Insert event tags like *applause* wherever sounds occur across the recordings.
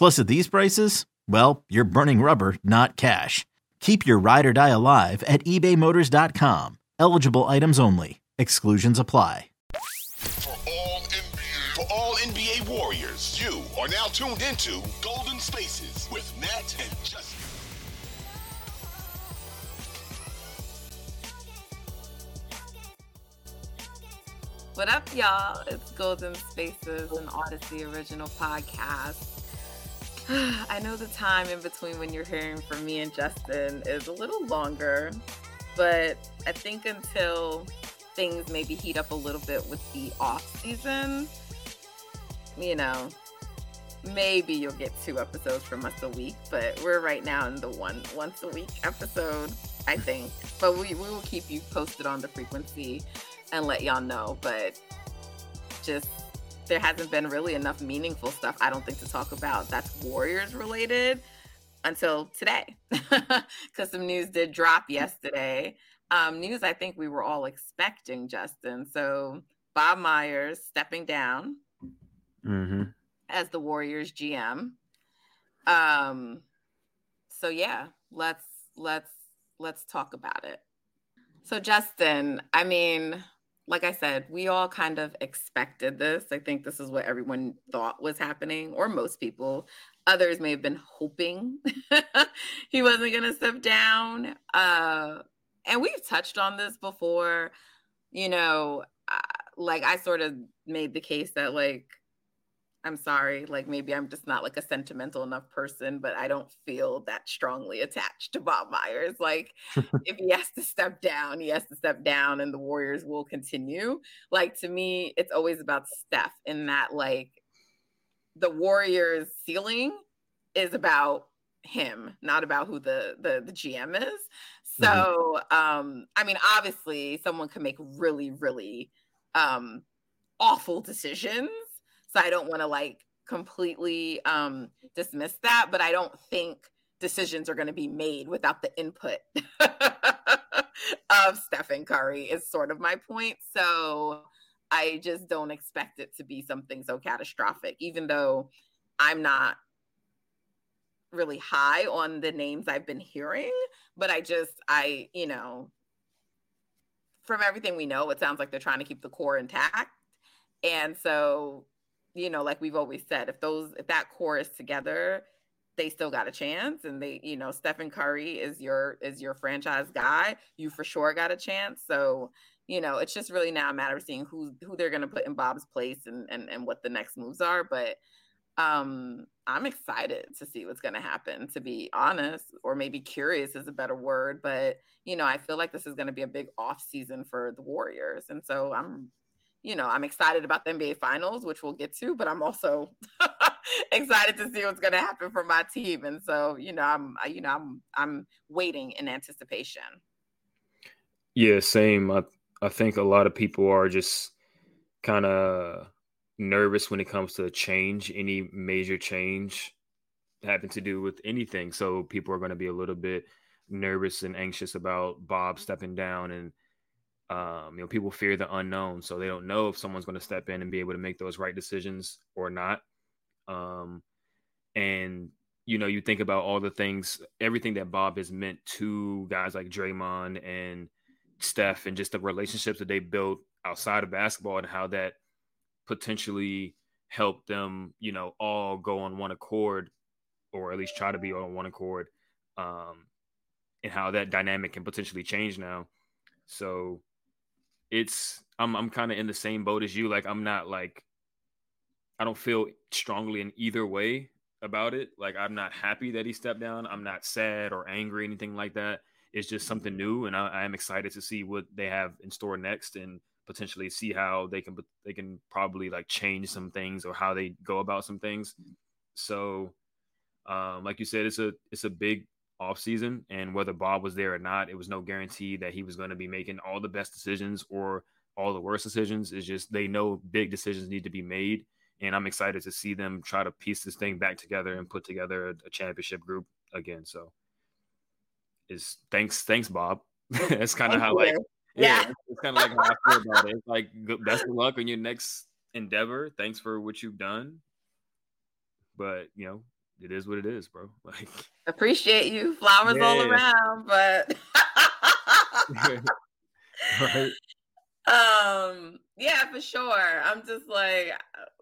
Plus, at these prices, well, you're burning rubber, not cash. Keep your ride or die alive at ebaymotors.com. Eligible items only. Exclusions apply. For all NBA, for all NBA Warriors, you are now tuned into Golden Spaces with Nat and Justin. What up, y'all? It's Golden Spaces, an Audacy original podcast. *sighs* I know the time in between when you're hearing from me and Justin is a little longer, but I think until things maybe heat up a little bit with the off season, you know, maybe you'll get two episodes from us a week, but we're right now in the one once a week episode, I think. But we, we will keep you posted on the frequency and let y'all know. But just there hasn't been really enough meaningful stuff, I don't think, to talk about that's Warriors related until today. *laughs* Because some news did drop yesterday. Um, news I think we were all expecting, Justin. So Bob Myers stepping down Mm-hmm. as the Warriors GM. Um, so yeah, let's let's let's talk about it. So Justin, I mean, like I said, we all kind of expected this. I think this is what everyone thought was happening, or most people. Others may have been hoping *laughs* he wasn't going to step down. Uh, and we've touched on this before. You know, like I sort of made the case that like I'm sorry, like maybe I'm just not like a sentimental enough person, but I don't feel that strongly attached to Bob Myers. Like *laughs* if he has to step down, he has to step down and the Warriors will continue. Like to me, it's always about Steph in that like the Warriors ceiling is about him, not about who the the, the GM is. So um I mean obviously someone can make really, really um awful decisions so I don't want to like completely um, dismiss that, but I don't think decisions are going to be made without the input *laughs* of Stephen Curry, is sort of my point. So I just don't expect it to be something so catastrophic, even though I'm not really high on the names I've been hearing. But I just, I, you know, from everything we know, it sounds like they're trying to keep the core intact. And so you know, like we've always said, if those if that core is together, they still got a chance. And they, you know, Stephen Curry is your is your franchise guy. You for sure got a chance. So, you know, it's just really now a matter of seeing who who they're gonna put in Bob's place and and, and what the next moves are. But um I'm excited to see what's gonna happen, to be honest, or maybe curious is a better word. But you know, I feel like this is gonna be a big off season for the Warriors. And so I'm you know, I'm excited about the NBA finals, which we'll get to, but I'm also *laughs* excited to see what's going to happen for my team. And so, you know, I'm, you know, I'm, I'm waiting in anticipation. Yeah, same. I I think a lot of people are just kind of nervous when it comes to change, any major change having to do with anything. So people are going to be a little bit nervous and anxious about Bob stepping down and Um, you know, people fear the unknown, so they don't know if someone's going to step in and be able to make those right decisions or not. Um, and you know, you think about all the things, everything that Bob has meant to guys like Draymond and Steph, and just the relationships that they built outside of basketball, and how that potentially helped them, you know, all go on one accord, or at least try to be on one accord, um, and how that dynamic can potentially change now. So it's I'm I'm kind of in the same boat as you. Like I'm not like I don't feel strongly in either way about it. Like I'm not happy that he stepped down. I'm not sad or angry, anything like that. It's just something new, and I, I am excited to see what they have in store next, and potentially see how they can they can probably like change some things or how they go about some things. So, um, like you said, it's a it's a big off season, and whether Bob was there or not, it was no guarantee that he was going to be making all the best decisions or all the worst decisions. It's just they know big decisions need to be made, and I'm excited to see them try to piece this thing back together and put together a, a championship group again. So, is thanks, thanks, Bob. *laughs* That's kind of how like yeah, yeah. it's kind of like how I feel about it. It's like best of luck on your next endeavor. Thanks for what you've done. But you know, it is what it is, bro. *laughs* Like appreciate you, flowers yeah. all around, but *laughs* right. Um, yeah, for sure. I'm just like,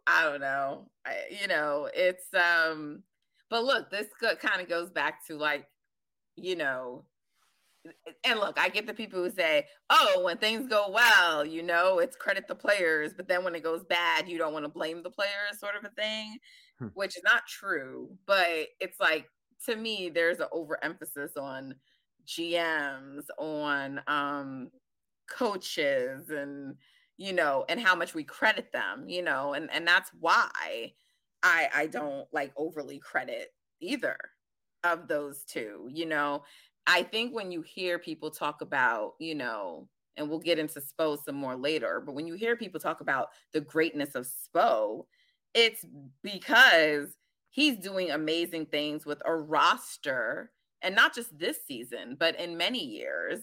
I don't know. I, you know, it's um, but look, this kind of goes back to like, you know, and look, I get the people who say, "Oh, when things go well, you know, it's credit the players, but then when it goes bad, you don't want to blame the players," sort of a thing. Which is not true, but it's like to me, there's an overemphasis on GMs, on um, coaches, and you know, and how much we credit them, you know, and and that's why I I don't like overly credit either of those two, you know. I think when you hear people talk about, you know, and we'll get into Spo some more later, but when you hear people talk about the greatness of Spo, it's because he's doing amazing things with a roster and not just this season but in many years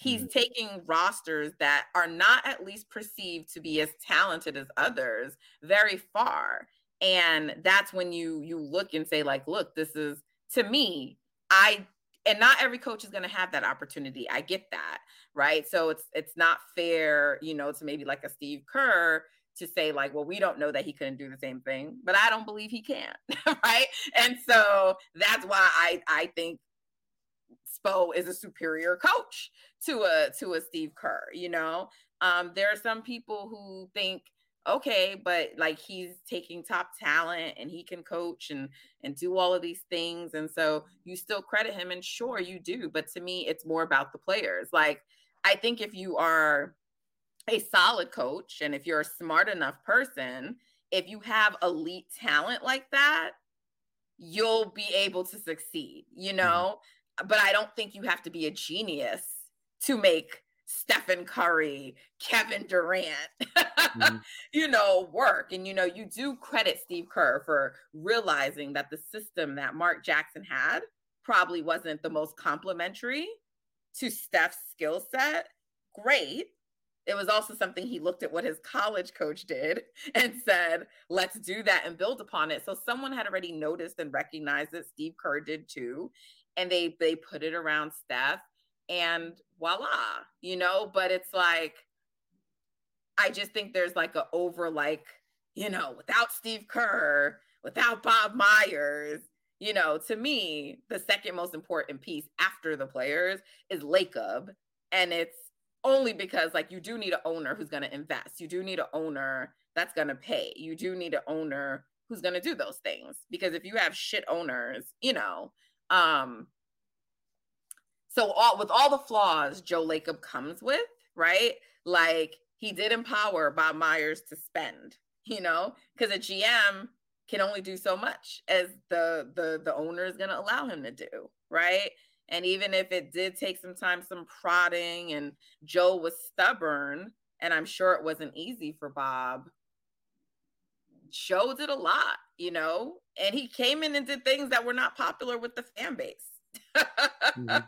he's mm-hmm. taking rosters that are not at least perceived to be as talented as others very far. And that's when you you look and say like look this is to me i and not every coach is going to have that opportunity. I get that right? So it's it's not fair you know to maybe like a steve kerr to say like well we don't know that he couldn't do the same thing but i don't believe he can *laughs* right? And so that's why i i think spo is a superior coach to a to a steve kerr you know? Um there are some people who think okay but like he's taking top talent and he can coach and and do all of these things and so you still credit him and sure you do but to me it's more about the players. Like i think if you are a solid coach and if you're a smart enough person, if you have elite talent like that, you'll be able to succeed, you mm-hmm. know? Mm-hmm. But I don't think you have to be a genius to make Stephen Curry, Kevin Durant, mm-hmm. *laughs* you know, work. And, you know, you do credit Steve Kerr for realizing that the system that Mark Jackson had probably wasn't the most complimentary to Steph's skill set. Great it was also something he looked at what his college coach did *laughs* and said, let's do that and build upon it. So someone had already noticed and recognized that Steve Kerr did too. And they they put it around Steph and voila, you know, but it's like I just think there's like a over like, you know, without Steve Kerr, without Bob Myers, you know, to me, the second most important piece after the players is Lacob. And it's only because like you do need an owner who's going to invest. You do need an owner that's going to pay. You do need an owner who's going to do those things because if you have shit owners, you know, um so all with all the flaws Joe Lacob comes with, right? Like he did empower Bob Myers to spend, you know, because a GM can only do so much as the the the owner is going to allow him to do, right? And even if it did take some time, some prodding, and Joe was stubborn, and I'm sure it wasn't easy for Bob, Joe did a lot, you know, and he came in and did things that were not popular with the fan base. mm-hmm. *laughs*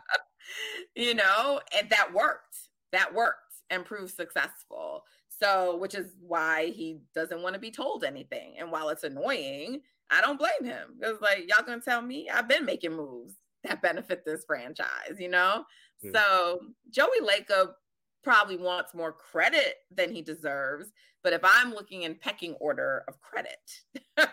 You know, and that worked. That worked. and proved successful. So, which is why he doesn't want to be told anything. And while it's annoying, I don't blame him because, like, y'all gonna tell me I've been making moves that benefit this franchise, you know? Yeah. So, Joey Lacob probably wants more credit than he deserves. But if I'm looking in pecking order of credit, *laughs*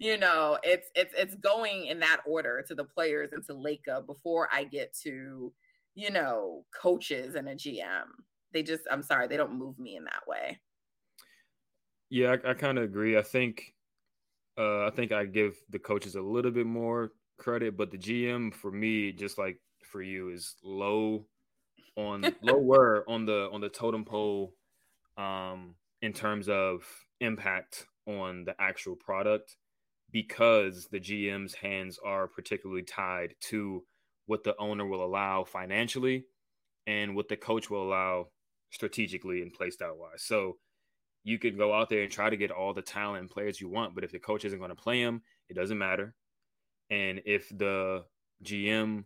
you know, it's it's it's going in that order to the players and to Lacob before I get to, you know, coaches and a GM. They just, I'm sorry, they don't move me in that way. Yeah, I, I kind of agree. I think, uh, I think I give the coaches a little bit more credit, but the GM for me, just like for you, is low on *laughs* lower on the on the totem pole um in terms of impact on the actual product because the GM's hands are particularly tied to what the owner will allow financially and what the coach will allow strategically and play style wise. So you could go out there and try to get all the talent and players you want, but if the coach isn't going to play them, it doesn't matter. And if the GM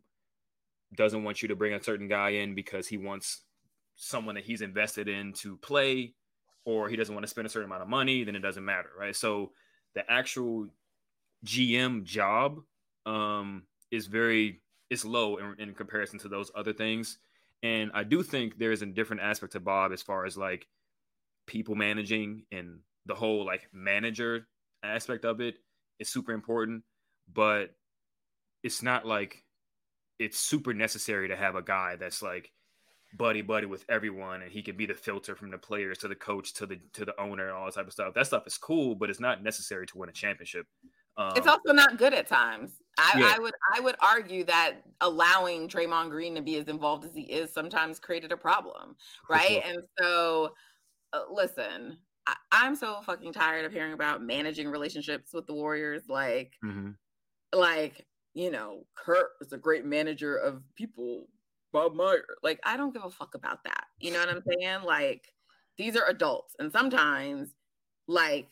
doesn't want you to bring a certain guy in because he wants someone that he's invested in to play or he doesn't want to spend a certain amount of money, then it doesn't matter, right? So the actual GM job um, is very it's low in, in comparison to those other things. And I do think there is a different aspect to Bob as far as like people managing and the whole like manager aspect of it is super important, but it's not like it's super necessary to have a guy that's like buddy buddy with everyone and he can be the filter from the players to the coach to the to the owner and all that type of stuff that stuff is cool but it's not necessary to win a championship um, it's also not good at times I, yeah. I, would I would argue that allowing Draymond Green to be as involved as he is sometimes created a problem right sure. and so uh, listen I, am so fucking tired of hearing about managing relationships with the Warriors like mm-hmm. Like you know, Kerr is a great manager of people. Bob Meyer. Like, I don't give a fuck about that. You know what I'm saying? Like, these are adults. And sometimes, like,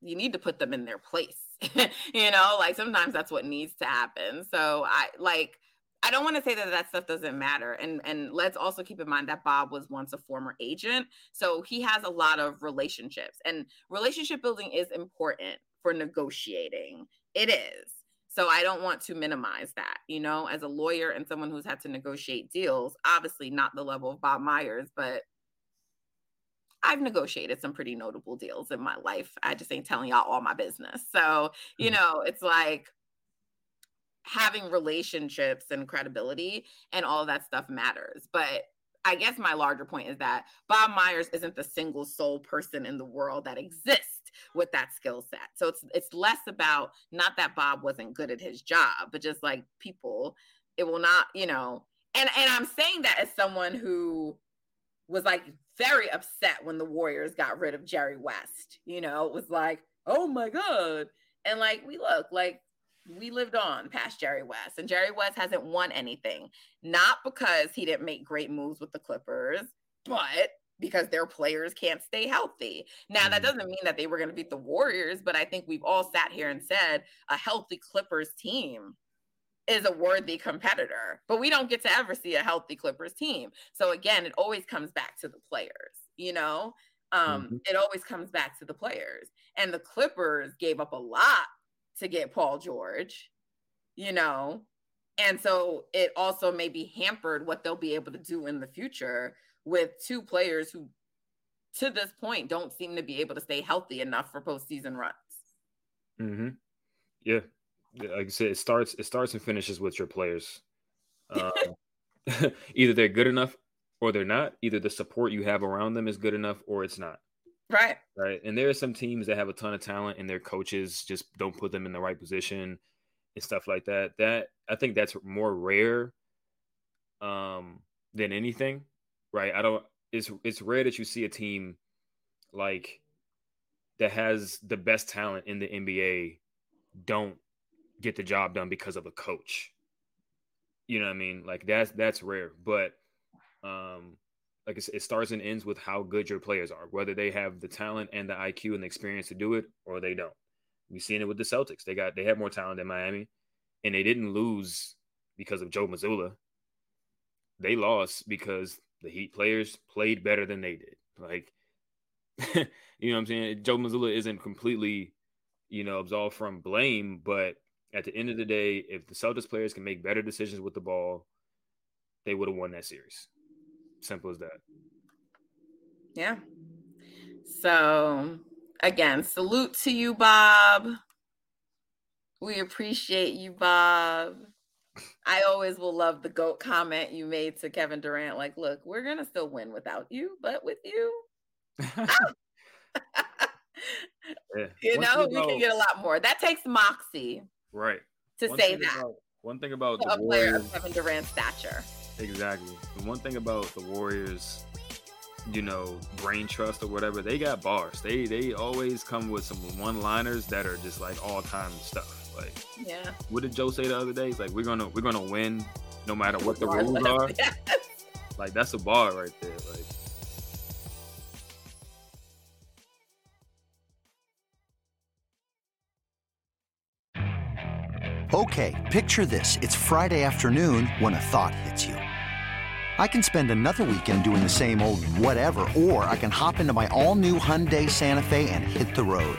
you need to put them in their place. *laughs* you know, like sometimes that's what needs to happen. So I like I don't want to say that that stuff doesn't matter. And and let's also keep in mind that Bob was once a former agent. So he has a lot of relationships. And relationship building is important for negotiating. It is. So I don't want to minimize that, you know, as a lawyer and someone who's had to negotiate deals, obviously not the level of Bob Myers, but I've negotiated some pretty notable deals in my life. I just ain't telling y'all all my business. So, you mm-hmm. know, it's like having relationships and credibility and all that stuff matters. But I guess my larger point is that Bob Myers isn't the single sole person in the world that exists with that skill set. So it's it's less about not that Bob wasn't good at his job, but just like people, it will not, you know, and and I'm saying that as someone who was like very upset when the Warriors got rid of Jerry West. You know, it was like, oh my God. And like we look like we lived on past Jerry West, and Jerry West hasn't won anything, not because he didn't make great moves with the Clippers, but because their players can't stay healthy. Now, that mm-hmm. doesn't mean that they were going to beat the Warriors, but I think we've all sat here and said a healthy Clippers team is a worthy competitor, but we don't get to ever see a healthy Clippers team. So again, it always comes back to the players, you know? Um, mm-hmm. It always comes back to the players. And the Clippers gave up a lot to get Paul George, you know? And so it also maybe hampered what they'll be able to do in the future with two players who, to this point, don't seem to be able to stay healthy enough for postseason runs. Mm-hmm. Yeah, like I said, it starts it starts and finishes with your players. Uh, *laughs* *laughs* either they're good enough or they're not. Either the support you have around them is good enough or it's not. Right. Right. And there are some teams that have a ton of talent and their coaches just don't put them in the right position and stuff like that. That I think that's more rare um, than anything right? I don't. It's it's rare that you see a team like that has the best talent in the NBA don't get the job done because of a coach. You know what I mean? Like that's that's rare, but um like it starts and ends with how good your players are, whether they have the talent and the IQ and the experience to do it or they don't. We've seen it with the Celtics. They got they had more talent than Miami, and they didn't lose because of Joe Mazzulla. They lost because the Heat players played better than they did. Like, *laughs* you know what I'm saying? Joe Mazzulla isn't completely, you know, absolved from blame, but at the end of the day, if the Celtics players can make better decisions with the ball, they would have won that series. Simple as that. Yeah. So again, salute to you, Bob. We appreciate you, Bob. I always will love the GOAT comment you made to Kevin Durant. Like, look, we're gonna still win without you, but with you. *laughs* *laughs* yeah. You know, we can get a lot more. That takes moxie. Right. To one say that. About, one thing about the Warriors, Kevin Durant's stature. Exactly. The one thing about the Warriors, you know, brain trust or whatever, they got bars. They they always come with some one-liners that are just like all-time stuff. Like, yeah. What did Joe say the other day? He's like, we're gonna we're gonna win no matter what the rules *laughs* are. Yes. Like that's a bar right there. Like. Okay, picture this. It's Friday afternoon when a thought hits you. I can spend another weekend doing the same old whatever, or I can hop into my all-new Hyundai Santa Fe and hit the road.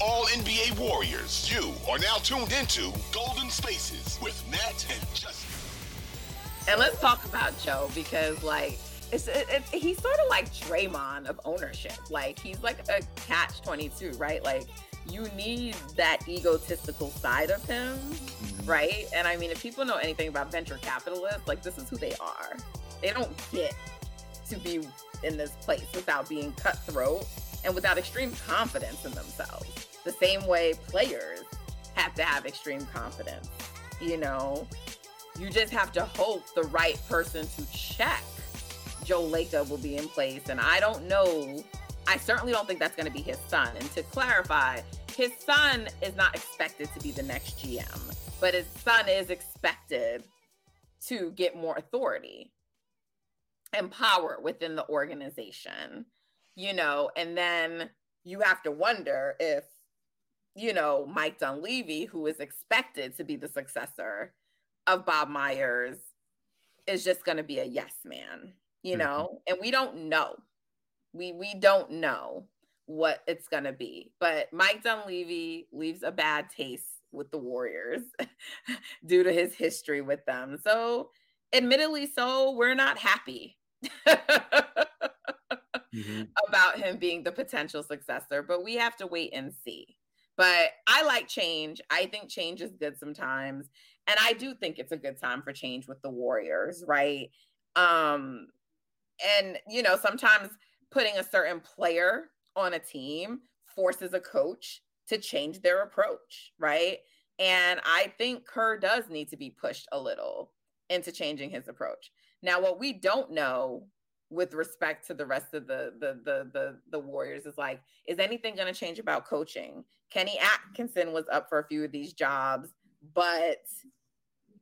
All NBA Warriors. You are now tuned into Golden Spaces with Nat and Justin. And let's talk about Joe because, like, it's, it, it, he's sort of like Draymond of ownership. Like, he's like a catch 22, right? Like, you need that egotistical side of him, mm-hmm. right? And I mean, if people know anything about venture capitalists, like, this is who they are. They don't get to be in this place without being cutthroat and without extreme confidence in themselves. The same way players have to have extreme confidence. You know, you just have to hope the right person to check Joe Lacob will be in place. And I don't know, I certainly don't think that's going to be his son. And to clarify, his son is not expected to be the next GM, but his son is expected to get more authority and power within the organization you know, and then you have to wonder if, you know, Mike Dunleavy, who is expected to be the successor of Bob Myers, is just going to be a yes man, you mm-hmm. know, and we don't know. We we don't know what it's going to be. But Mike Dunleavy leaves a bad taste with the Warriors *laughs* due to his history with them. So, admittedly so, we're not happy. *laughs* mm-hmm. about him being the potential successor, but we have to wait and see. But I like change. I think change is good sometimes. And I do think it's a good time for change with the Warriors, right? Um and you know, sometimes putting a certain player on a team forces a coach to change their approach, right? And I think Kerr does need to be pushed a little into changing his approach. Now, what we don't know with respect to the rest of the the the the, the Warriors is like, is anything going to change about coaching? Kenny Atkinson was up for a few of these jobs, but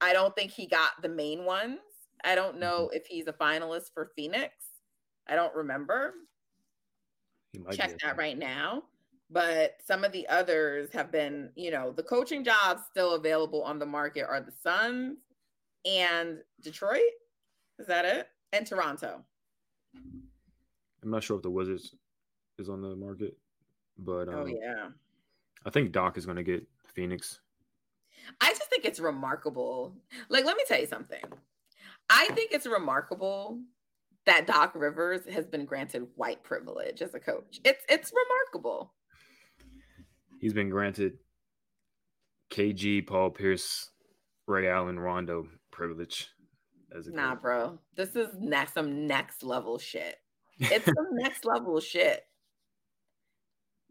I don't think he got the main ones. I don't know mm-hmm. if he's a finalist for Phoenix. I don't remember. Check that right now. But some of the others have been, you know, the coaching jobs still available on the market are the Suns and Detroit. Is that it? And Toronto. I'm not sure if the Wizards is on the market, but oh, um, oh yeah, I think Doc is going to get Phoenix. I just think it's remarkable. Like, let me tell you something. I think it's remarkable that Doc Rivers has been granted white privilege as a coach. It's it's remarkable. He's been granted KG, Paul Pierce, Ray Allen, Rondo privilege. As a nah, coach. bro. This is next some next level shit. It's some *laughs* next level shit.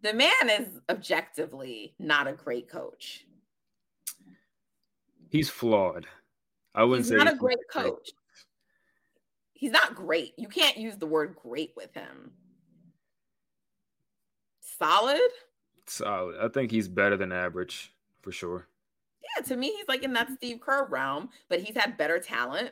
The man is objectively not a great coach. He's flawed. I wouldn't he's say not a great coach. He's not great. You can't use the word great with him. Solid? Solid. I think he's better than average for sure. Yeah, to me, he's like in that Steve Kerr realm, but he's had better talent.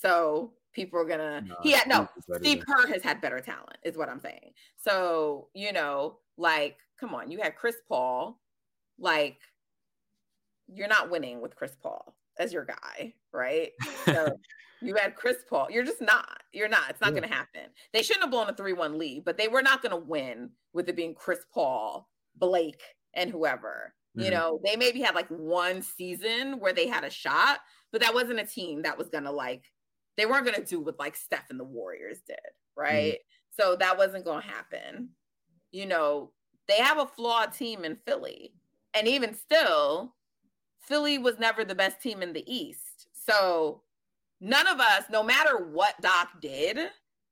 So people are gonna no, he had no Steve Kerr has had better talent, is what I'm saying. So, you know, like, come on, you had Chris Paul, like you're not winning with Chris Paul as your guy, right? So *laughs* you had Chris Paul. You're just not. You're not. It's not yeah. going to happen. They shouldn't have blown a 3 1 lead, but they were not going to win with it being Chris Paul, Blake, and whoever. Mm-hmm. You know, they maybe had like one season where they had a shot, but that wasn't a team that was going to like, they weren't going to do what like Steph and the Warriors did, right? Mm-hmm. So that wasn't going to happen. You know, they have a flawed team in Philly. And even still, Philly was never the best team in the East. So none of us, no matter what Doc did,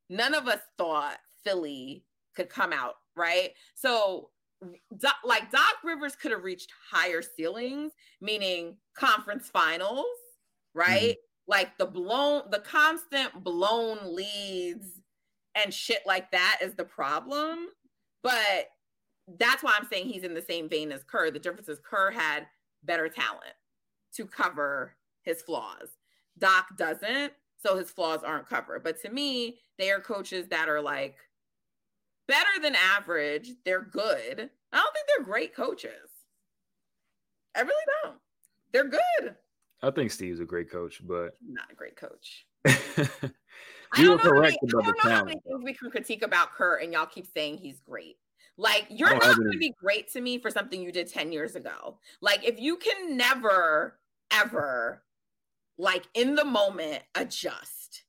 none of us thought Philly could come out, right? So Doc, like Doc Rivers could have reached higher ceilings, meaning conference finals, right? Like the blown, the constant blown leads and shit like that is the problem. But that's why I'm saying he's in the same vein as Kerr. The difference is Kerr had better talent to cover his flaws. Doc doesn't, so his flaws aren't covered. But to me, they are coaches that are like better than average. They're good. I don't think they're great coaches. I really don't. They're good. I think Steve's a great coach, but not a great coach. *laughs* you were correct many, about the talent. How many things we can critique about Kerr, and y'all keep saying he's great. Like you're not going to be great to me for something you did 10 years ago. Like if you can never ever like in the moment adjust.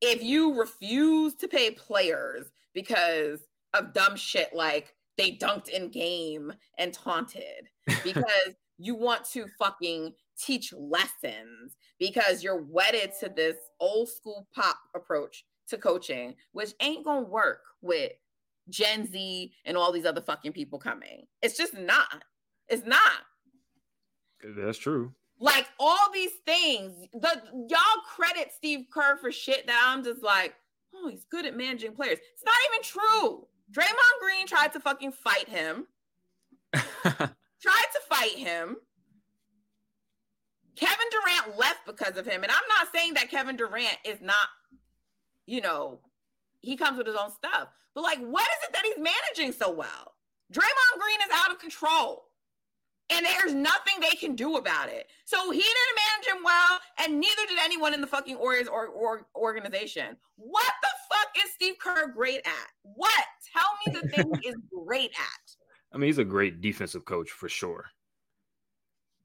If you refuse to pay players because of dumb shit like they dunked in game and taunted *laughs* because you want to fucking teach lessons because you're wedded to this old school pop approach to coaching, which ain't gonna work with Gen Z, and all these other fucking people coming. It's just not. It's not. That's true. Like all these things, the y'all credit Steve Kerr for shit that I'm just like, oh, he's good at managing players. It's not even true. Draymond Green tried to fucking fight him. *laughs* tried to fight him. Kevin Durant left because of him. And I'm not saying that Kevin Durant is not, you know, he comes with his own stuff. But like, what is it that he's managing so well? Draymond Green is out of control. And there's nothing they can do about it. So he didn't manage him well, and neither did anyone in the fucking Warriors or, or organization. What the fuck is Steve Kerr great at? What? Tell me the thing he is *laughs* great at. I mean, he's a great defensive coach for sure.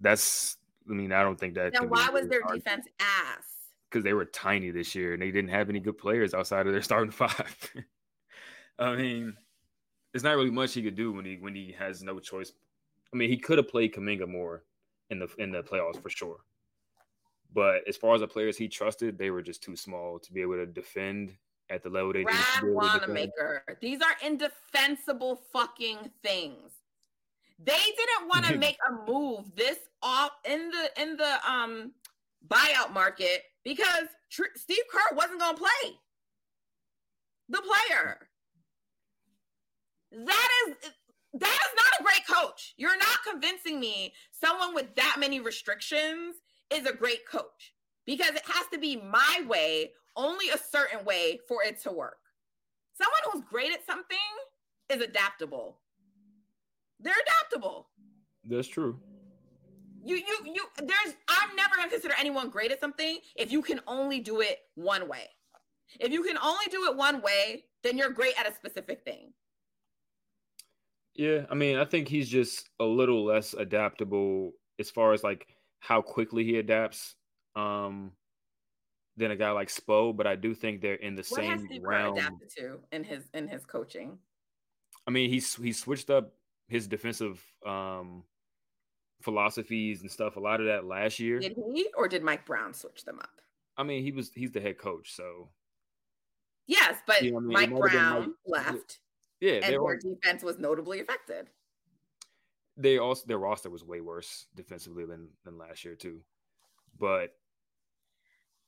That's, I mean, I don't think that. Then why was their hard. defense ass? because they were tiny this year and they didn't have any good players outside of their starting *laughs* five. *laughs* I mean, there's not really much he could do when he when he has no choice. I mean, he could have played Kuminga more in the in the playoffs for sure. But as far as the players he trusted, they were just too small to be able to defend at the level they Brad did. Wanamaker. These are indefensible fucking things. They didn't want to make a move this off in the in the um buyout market because Tr- Steve Kerr wasn't going to play the player. That is that is not a great coach. You're not convincing me someone with that many restrictions is a great coach because it has to be my way, only a certain way for it to work. Someone who's great at something is adaptable. They're adaptable. That's true you you you there's I'm never gonna consider anyone great at something if you can only do it one way. If you can only do it one way, then you're great at a specific thing. Yeah, I mean, I think he's just a little less adaptable as far as like how quickly he adapts um than a guy like Spo, but I do think they're in the what same has realm. adapted to in his in his coaching. I mean, he's he switched up his defensive um philosophies and stuff. A lot of that last year. Did he or did Mike Brown switch them up? I mean, he was he's the head coach, so Yes, but You know I mean? Mike might have been Brown Mike- left, yeah, and they their all, defense was notably affected. they also their roster was way worse defensively than than last year too. But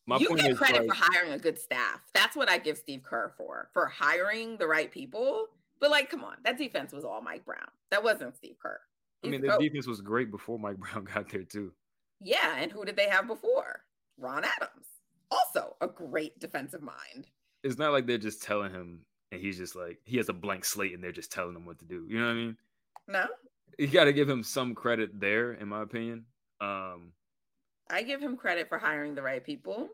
my you point get is credit like, for hiring a good staff. That's what I give Steve Kerr for for hiring the right people. But like, come on, that defense was all Mike Brown. That wasn't Steve Kerr. I mean, the defense was great before Mike *laughs* Brown got there too. Yeah, and who did they have before? Ron Adams, also a great defensive mind. It's not like they're just telling him and he's just like he has a blank slate and they're just telling him what to do. You know what I mean? No, You got to give him some credit there, in my opinion. Um, I give him credit for hiring the right people.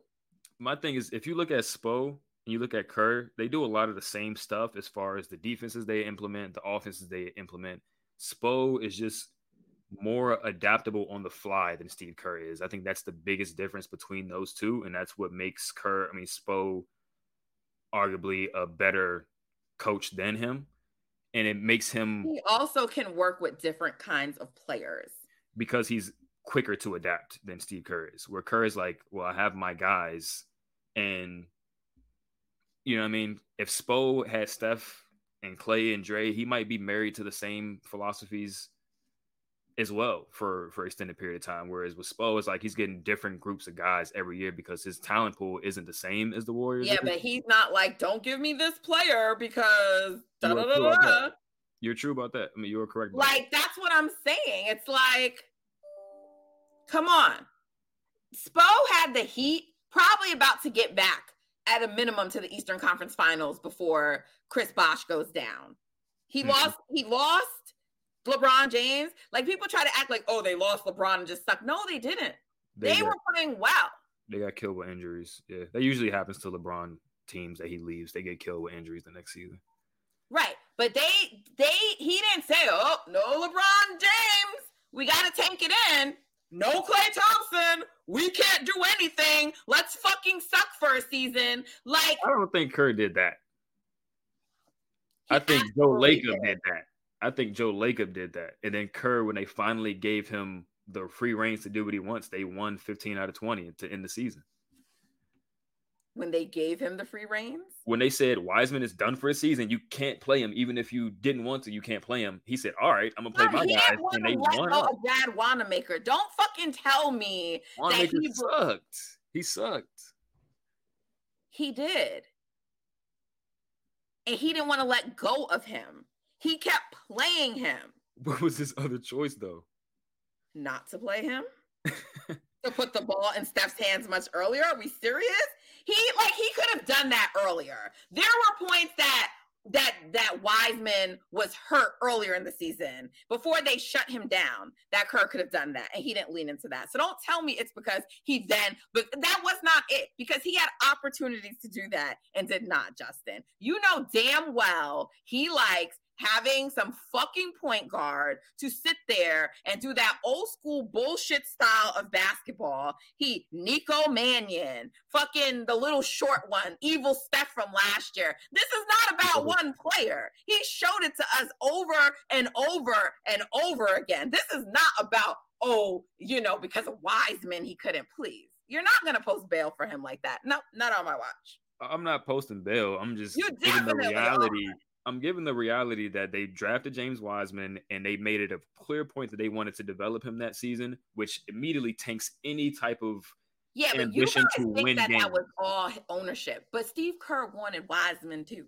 my thing is if you look at Spo you look at Kerr, they do a lot of the same stuff as far as the defenses they implement, the offenses they implement. Spo is just more adaptable on the fly than Steve Kerr is. I think that's the biggest difference between those two, and that's what makes Kerr, I mean, Spo, arguably a better coach than him, and it makes him He also can work with different kinds of players. because he's quicker to adapt than Steve Kerr is. Where Kerr is like, well, I have my guys, and you know, what I mean, if Spo had Steph and Klay and Dre, he might be married to the same philosophies as well for for extended period of time. Whereas with Spo, it's like he's getting different groups of guys every year because his talent pool isn't the same as the Warriors. Yeah, but he's not like, don't give me this player because da da da da. that. you're true about that. I mean, you were correct. Like that's what I'm saying. It's like, come on. Spo had the heat, probably about to get back at a minimum to the Eastern Conference Finals before Chris Bosh goes down. He Mhm. lost. He lost LeBron James. Like people try to act like, oh, they lost LeBron and just suck. No, they didn't. that. They, got- were playing well. they got killed with injuries. Yeah, that usually happens to LeBron teams that he leaves. They get killed with injuries the next season. Right. But they they he didn't say, oh, no LeBron James. We gotta tank it in. No Klay Thompson. We can't do anything. Let's fucking suck for a season. Like I don't think Kerr did that. I think Joe Lacob did that. I think Joe Lacob did that. And then Kerr, when they finally gave him the free reigns to do what he wants, they won 15 out of 20 to end the season. When they gave him the free reins. When they said Wiseman is done for a season, you can't play him. Even if you didn't want to, you can't play him. He said, All right, I'm gonna play No, my he guys. And they let won. Oh, of Brad Wanamaker. Don't fucking tell me that he sucked. He sucked. he did. And he didn't want to let go of him. He kept playing him. What was his other choice though? not to play him *laughs* to put the ball in Steph's hands much earlier. Are we serious? He like he could have done that earlier. There were points that that that Wiseman was hurt earlier in the season before they shut him down. That Kerr could have done that, and he didn't lean into that. So don't tell me it's because he then, but that was not it because he had opportunities to do that and did not. Justin, you know damn well he likes having some fucking point guard to sit there and do that old school bullshit style of basketball. He, Nico Mannion, fucking the little short one, evil Steph from last year. This is not about one player. He showed it to us over and over and over again. This is not about, oh, you know, because of Wiseman, he couldn't please. You're not going to post bail for him like that. No, not on my watch. I'm not posting bail. I'm just You giving the reality. I'm given the reality that they drafted James Wiseman and they made it a clear point that they wanted to develop him that season, which immediately tanks any type of Yeah, but you ambition guys to think win that games. that was all ownership. But Steve Kerr wanted Wiseman too.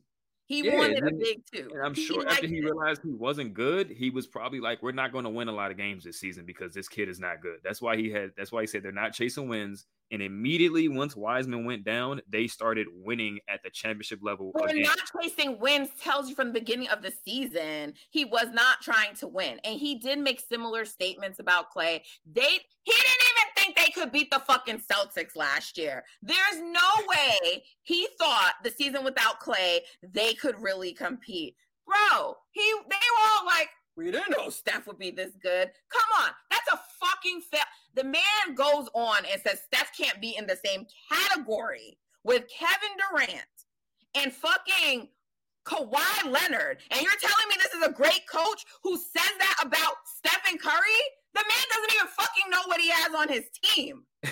He Yeah, wanted a big two. And I'm sure after he it. realized he wasn't good, he was probably like, "We're not going to win a lot of games this season because this kid is not good." That's why he had. That's why he said they're not chasing wins. And immediately, once Wiseman went down, they started winning at the championship level. But again. not chasing wins tells you from the beginning of the season he was not trying to win, and he did make similar statements about Klay. They he didn't even think they could beat the fucking Celtics last year. There's no way he thought the season without Klay they could really compete, bro. He they were all like, we didn't know Steph would be this good. Come on, that's a fucking fail. The man goes on and says Steph can't be in the same category with Kevin Durant and fucking Kawhi Leonard. And you're telling me this is a great coach who says that about Stephen Curry? The man doesn't even fucking know what he has on his team. *laughs*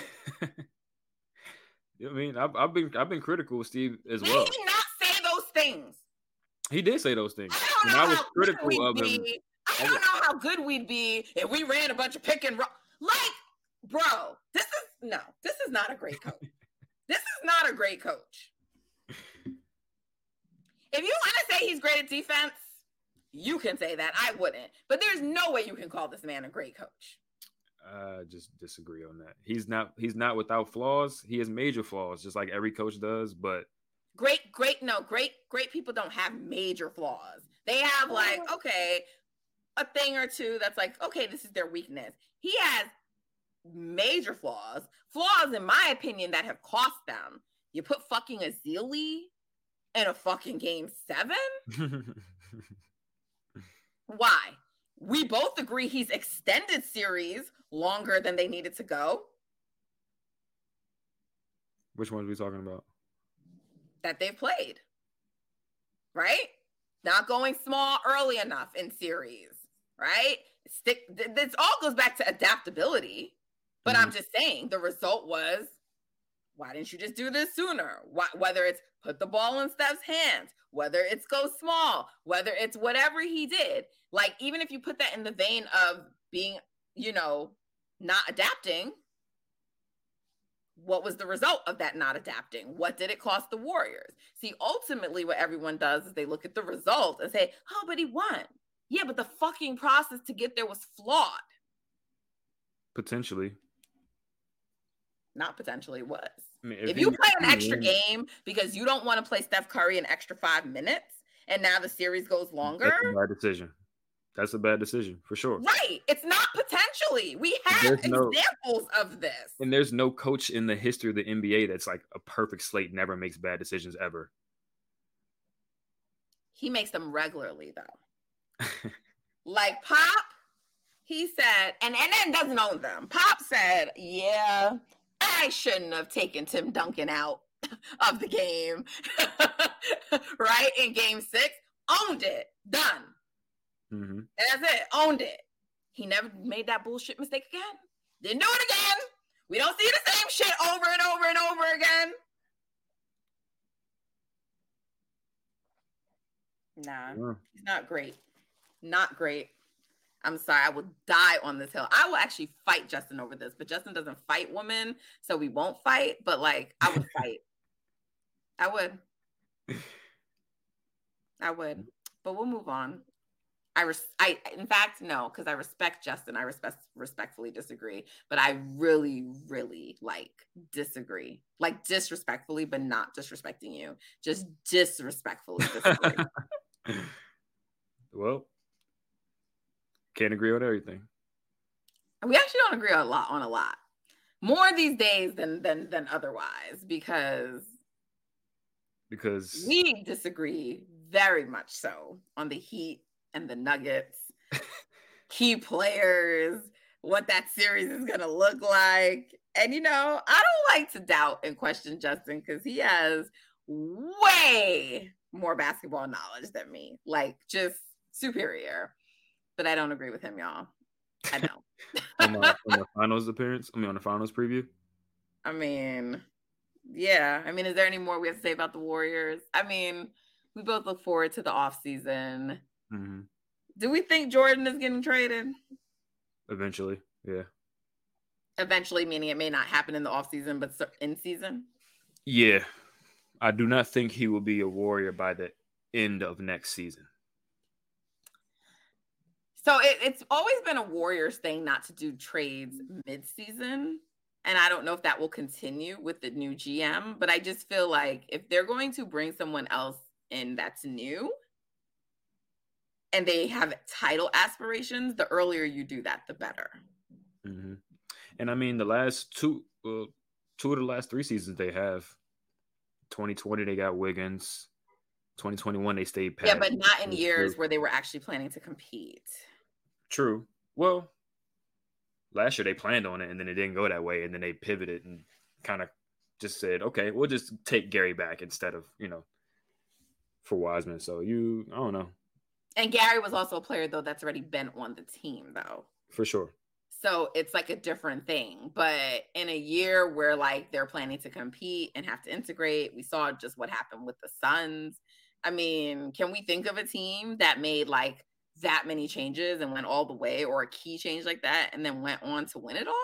I mean, I've, I've been I've been critical of Steve as Did well. he not say those things? He did say those things, I don't know I was how critical good of we'd him. be. I don't oh. know how good we'd be if we ran a bunch of pick and roll. Like, bro, this is no, this is not a great coach. *laughs* this is not a great coach. If you want to say he's great at defense, you can say that. I wouldn't. But there's no way you can call this man a great coach. I just disagree on that. He's not he's not without flaws. He has major flaws, just like every coach does. But Great, great, no, great, great people don't have major flaws. They have like, oh. okay, a thing or two that's like, okay, this is their weakness. He has major flaws, flaws in my opinion that have cost them. You put fucking Ezeli in a fucking game seven? *laughs* Why? We both agree he's extended series longer than they needed to go. which ones are we talking about? that they've played. Right? Not going small early enough in series, right? Stick this all goes back to adaptability. But I'm mm-hmm. just saying the result was why didn't you just do this sooner? Why, whether it's put the ball in Steph's hands, whether it's go small, whether it's whatever he did, like even if you put that in the vein of being, you know, not adapting, what was the result of that not adapting? What did it cost the Warriors? See, ultimately, what everyone does is they look at the result and say, oh, but he won. Yeah, but the fucking process to get there was flawed. Potentially. Not potentially was. I mean, If, he- you play an extra game because you don't want to play Steph Curry an extra five minutes and now the series goes longer, That's a bad decision. That's a bad decision for sure. right? It's not potentially. We have no- examples of this. And there's no coach in the history of the NBA that's like a perfect slate, never makes bad decisions ever. He makes them regularly, though. *laughs* like Pop, he said, and and then doesn't own them. Pop said, "Yeah, I shouldn't have taken Tim Duncan out *laughs* of the game, *laughs* right in Game Six. Owned it, done, hmm and that's it. Owned it. He never made that bullshit mistake again. Didn't do it again. We don't see the same shit over and over and over again. Nah. Yeah. He's not great. Not great. I'm sorry. I will die on this hill. I will actually fight Justin over this, but Justin doesn't fight women, so we won't fight. But like, I would *laughs* fight. I would. I would. But we'll move on. I res- I in fact no, because I respect Justin. I respect respectfully disagree, but I really, really like disagree. Like disrespectfully, but not disrespecting you. Just disrespectfully disagree. *laughs* Well, can't agree on everything. we actually don't agree a lot on a lot. More these days than than than otherwise because Because we disagree very much so on the heat and the nuggets *laughs* key players what that series is going to look like. And you know i don't like to doubt and question justin because he has way more basketball knowledge than me like just superior but i don't agree with him y'all i *laughs* don't on, my, *laughs* on the finals appearance, I mean on the finals preview. I mean, yeah. I mean, is there any more we have to say about the Warriors? I mean, we both look forward to the off season. hmm Do we think Jordan is getting traded? Eventually, yeah, Eventually, meaning it may not happen in the off season, but in season. yeah. I do not think he will be a warrior by the end of next season. So it, it's always been a Warriors thing not to do trades mid season. And I don't know if that will continue with the new GM, but I just feel like if they're going to bring someone else in that's new and they have title aspirations, the earlier you do that, the better. hmm And I mean, the last two, uh, two of the last three seasons they have. 2020 they got Wiggins. 2021 they stayed pat. Yeah, but not in years where they were actually planning to compete. True. Well, last year they planned on it and then it didn't go that way, and then they pivoted and kind of just said, "Okay, we'll just take Gary back instead of you know for Wiseman." So you, I don't know And Gary was also a player though that's already been on the team though. for sure. So it's like a different thing. But in a year where like they're planning to compete and have to integrate, we saw just what happened with the Suns. I mean, can we think of a team that made like that many changes and went all the way or a key change like that and then went on to win it all?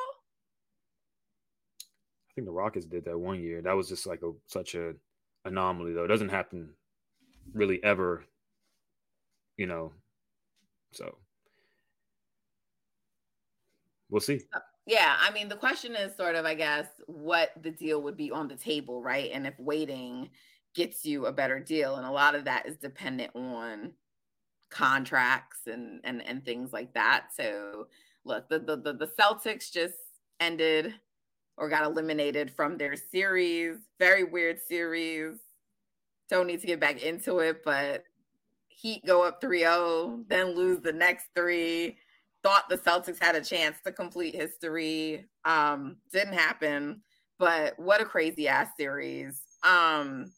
I think the Rockets did that one year. That was just like a such a anomaly though. It doesn't happen really ever, you know. So we'll see. Uh, yeah, I mean the question is sort of I guess what the deal would be on the table, right? And if waiting gets you a better deal and a lot of that is dependent on contracts and and and things like that. So look, the the the, the Celtics just ended or got eliminated from their series. Very weird series. Don't need to get back into it, but Heat go up 3-0, then lose the next three. Thought the Celtics had a chance to complete history. Um, didn't happen. But what a crazy ass series. Um,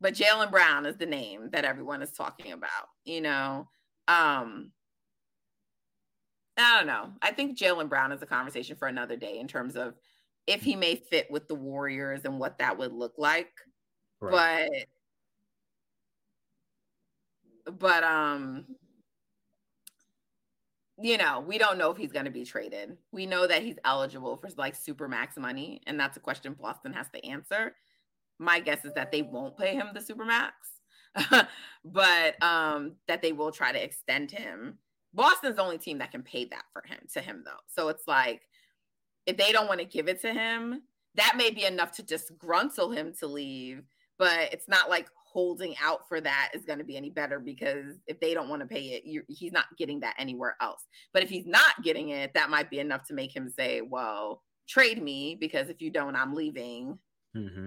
but Jaylen Brown is the name that everyone is talking about, you know. Um, I don't know. I think Jaylen Brown is a conversation for another day in terms of if he may fit with the Warriors and what that would look like. Right. But but um you know, we don't know if he's going to be traded. We know that he's eligible for like super max money and that's a question Boston has to answer. My guess is that they won't pay him the super max. *laughs* but um that they will try to extend him. Boston's the only team that can pay that for him to him though. So it's like if they don't want to give it to him, that may be enough to disgruntle him to leave. But it's not like holding out for that is going to be any better because if they don't want to pay it, he's not getting that anywhere else. But if he's not getting it, that might be enough to make him say, well, trade me because if you don't, I'm leaving. Mm-hmm.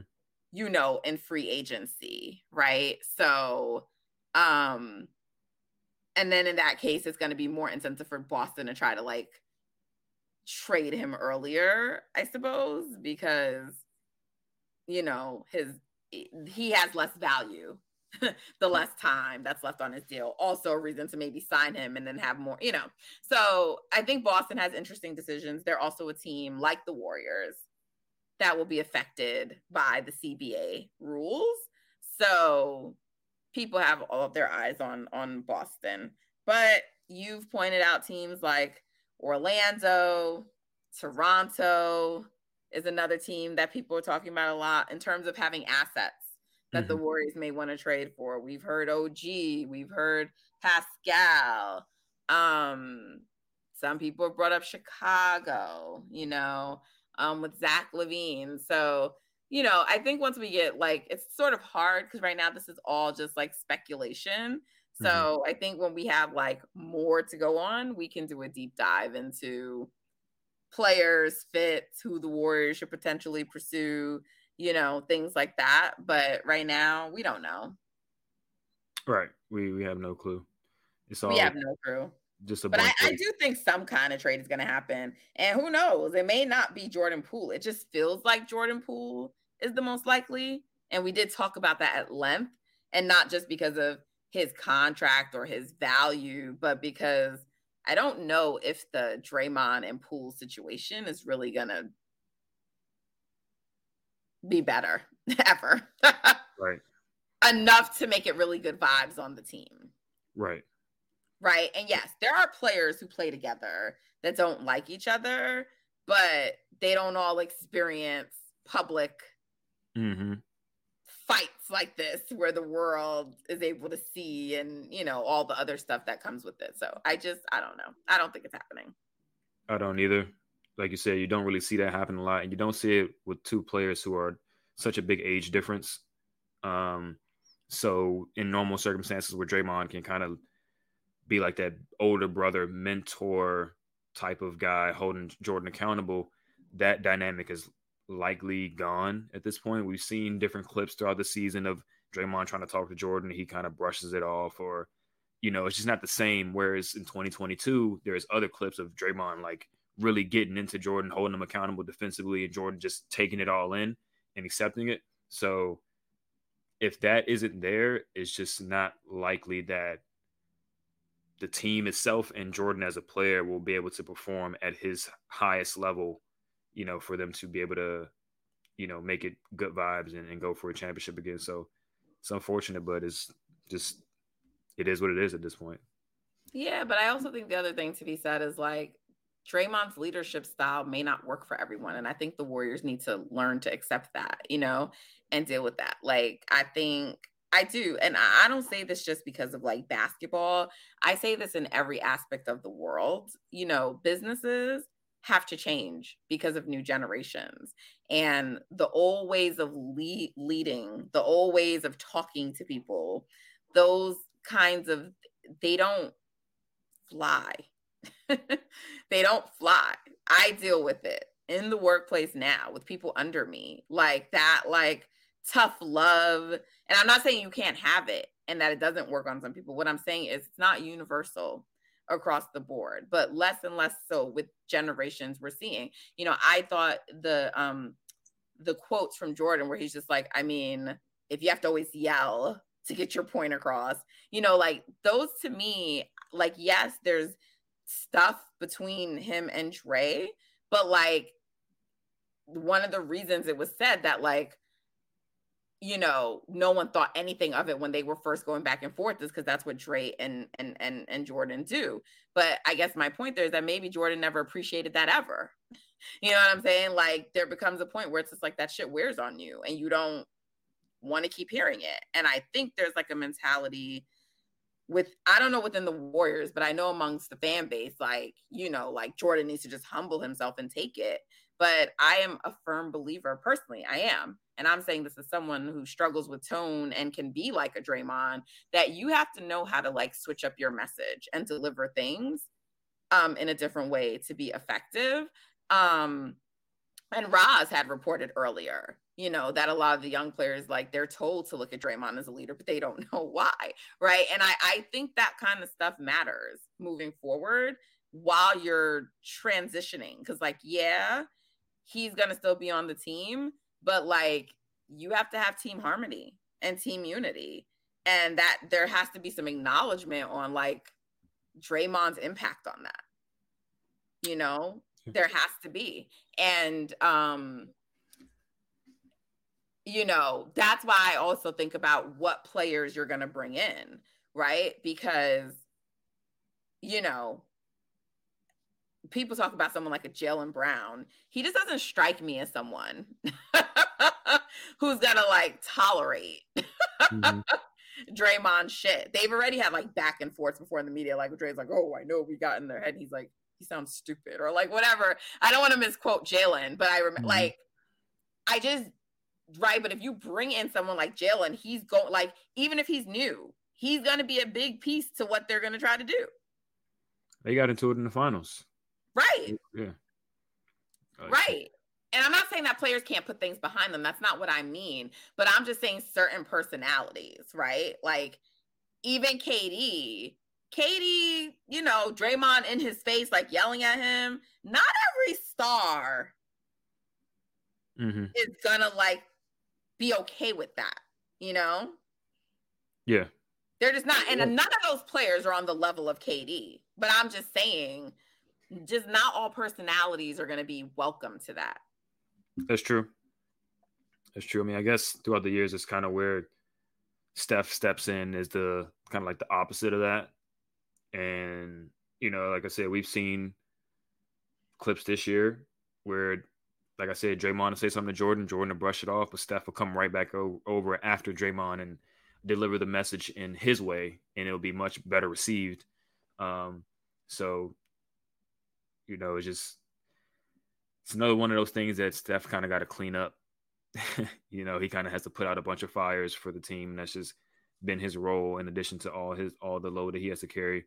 You know, in free agency, right? So, um, and then in that case, it's going to be more incentive for Boston to try to like trade him earlier, I suppose, because you know, his he has less value *laughs* the less time that's left on his deal. Also a reason to maybe sign him and then have more, you know. So I think Boston has interesting decisions. They're also a team like the Warriors that will be affected by the CBA rules. So people have all of their eyes on on Boston. But you've pointed out teams like Orlando, Toronto is another team that people are talking about a lot in terms of having assets that mm-hmm. the Warriors may want to trade for. We've heard OG, we've heard Pascal. Um, some people have brought up Chicago, you know, um, with Zach LaVine. So, you know, I think once we get like, it's sort of hard because right now this is all just like speculation. So mm-hmm. I think when we have like more to go on, we can do a deep dive into players, fits, who the Warriors should potentially pursue, you know, things like that. But right now, we don't know. Right. We we have no clue. It's all we have no clue. Just a but I, I, do think some kind of trade is going to happen, and who knows? It may not be Jordan Poole. It just feels like Jordan Poole is the most likely, and we did talk about that at length, and not just because of his contract or his value, but because I don't know if the Draymond and Poole situation is really gonna be better *laughs* ever. right. *laughs* Enough to make it really good vibes on the team. Right. Right. And yes, there are players who play together that don't like each other, but they don't all experience public mm-hmm. fights like this where the world is able to see and you know all the other stuff that comes with it. So i just i don't know. I don't think it's happening. I don't either. Like you said you don't really see that happen a lot and you don't see it with two players who are such a big age difference. Um so in normal circumstances where Draymond can kind of be like that older brother mentor type of guy holding Jordan accountable that dynamic is likely gone at this point. We've seen different clips throughout the season of Draymond trying to talk to Jordan. He kind of brushes it off, or you know, it's just not the same. Whereas in 2022, there's other clips of Draymond like really getting into Jordan, holding him accountable defensively, and Jordan just taking it all in and accepting it. So if that isn't there, it's just not likely that the team itself and Jordan as a player will be able to perform at his highest level, you know, for them to be able to, you know, make it good vibes and, and go for a championship again. So it's unfortunate, but it's just it is what it is at this point. Yeah, but I also think the other thing to be said is like Draymond's leadership style may not work for everyone. And I think the Warriors need to learn to accept that, you know, and deal with that. Like, I think I do. And I don't say this just because of like basketball. I say this in every aspect of the world. You know, businesses have to change because of new generations. And the old ways of lead, leading, the old ways of talking to people, those kinds of, they don't fly. *laughs* they don't fly. I deal with it in the workplace now with people under me. Like that, like, tough love. And I'm not saying you can't have it and that it doesn't work on some people. What I'm saying is it's not universal across the board, but less and less so with generations we're seeing. You know, I thought the um the quotes from Jordan where he's just like, I mean, if you have to always yell to get your point across, you know, like those to me, like yes, there's stuff between him and Dre, but like one of the reasons it was said that like you know, no one thought anything of it when they were first going back and forth is because that's what Dre and and and and Jordan do. But I guess my point there is that maybe Jordan never appreciated that ever. *laughs* You know what I'm saying? Like there becomes a point where it's just like that shit wears on you and you don't want to keep hearing it. And I think there's like a mentality with I don't know within the Warriors, but I know amongst the fan base, like, you know, like Jordan needs to just humble himself and take it. But I am a firm believer personally. I am and I'm saying this as someone who struggles with tone and can be like a Draymond, that you have to know how to like switch up your message and deliver things um, in a different way to be effective. Um, and Roz had reported earlier, you know, that a lot of the young players, like they're told to look at Draymond as a leader, but they don't *laughs* know why. Right. And I, I think that kind of stuff matters moving forward while you're transitioning. Cause, like, yeah, he's going to still be on the team, but like you have to have team harmony and team unity and that there has to be some acknowledgement on like Draymond's impact on that. You know, there has to be. And um you know, that's why I also think about what players you're going to bring in, right? Because you know, people talk about someone like a Jaylen Brown. He just doesn't strike me as someone *laughs* who's gonna like tolerate mm-hmm. *laughs* Draymond shit. They've already had like back and forth before in the media. Like Dre's like, oh, I know we got in their head. he's like, he sounds stupid or like whatever. I don't want to misquote Jaylen, but I remember mm-hmm. like I just right. But if you bring in someone like Jaylen, he's going like even if he's new, he's gonna be a big piece to what they're gonna try to do. They got into it in the finals. Right. Yeah. right. And I'm not saying that players can't put things behind them. That's not what I mean. But I'm just saying certain personalities, right? Like even KD, KD, you know, Draymond in his face, like yelling at him. Not every star mm-hmm. is gonna like be okay with that, you know? Yeah. They're just not, and none of those players are on the level of KD. But I'm just saying just not all personalities are going to be welcome to that. That's true. That's true. I mean, I guess throughout the years, it's kind of where Steph steps in is the kind of like the opposite of that. And, you know, like I said, we've seen clips this year where, like I said, Draymond will say something to Jordan, Jordan will brush it off, but Steph will come right back o- over after Draymond and deliver the message in his way, and it'll be much better received. Um, so you know, it's just it's another one of those things that Steph kind of got to clean up. *laughs* you know, he kind of has to put out a bunch of fires for the team. And that's just been his role in addition to all his all the load that he has to carry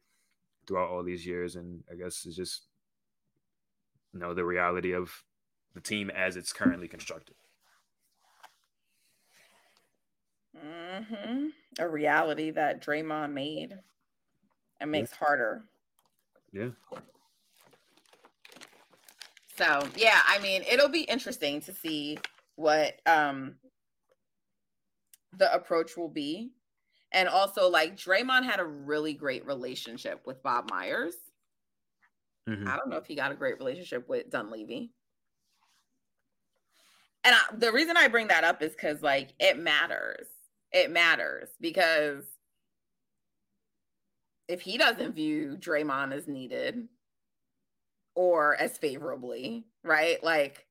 throughout all these years. And I guess it's just you know the reality of the team as it's currently constructed. Mm-hmm. A reality that Draymond made and makes yeah. harder. Yeah. So yeah, I mean, it'll be interesting to see what um the approach will be And also, like Draymond had a really great relationship with Bob Myers. Mhm. I don't know if he got a great relationship with Dunleavy. And I, the reason I bring that up is because, like, it matters. It matters because if he doesn't view Draymond as needed or as favorably, right? Like,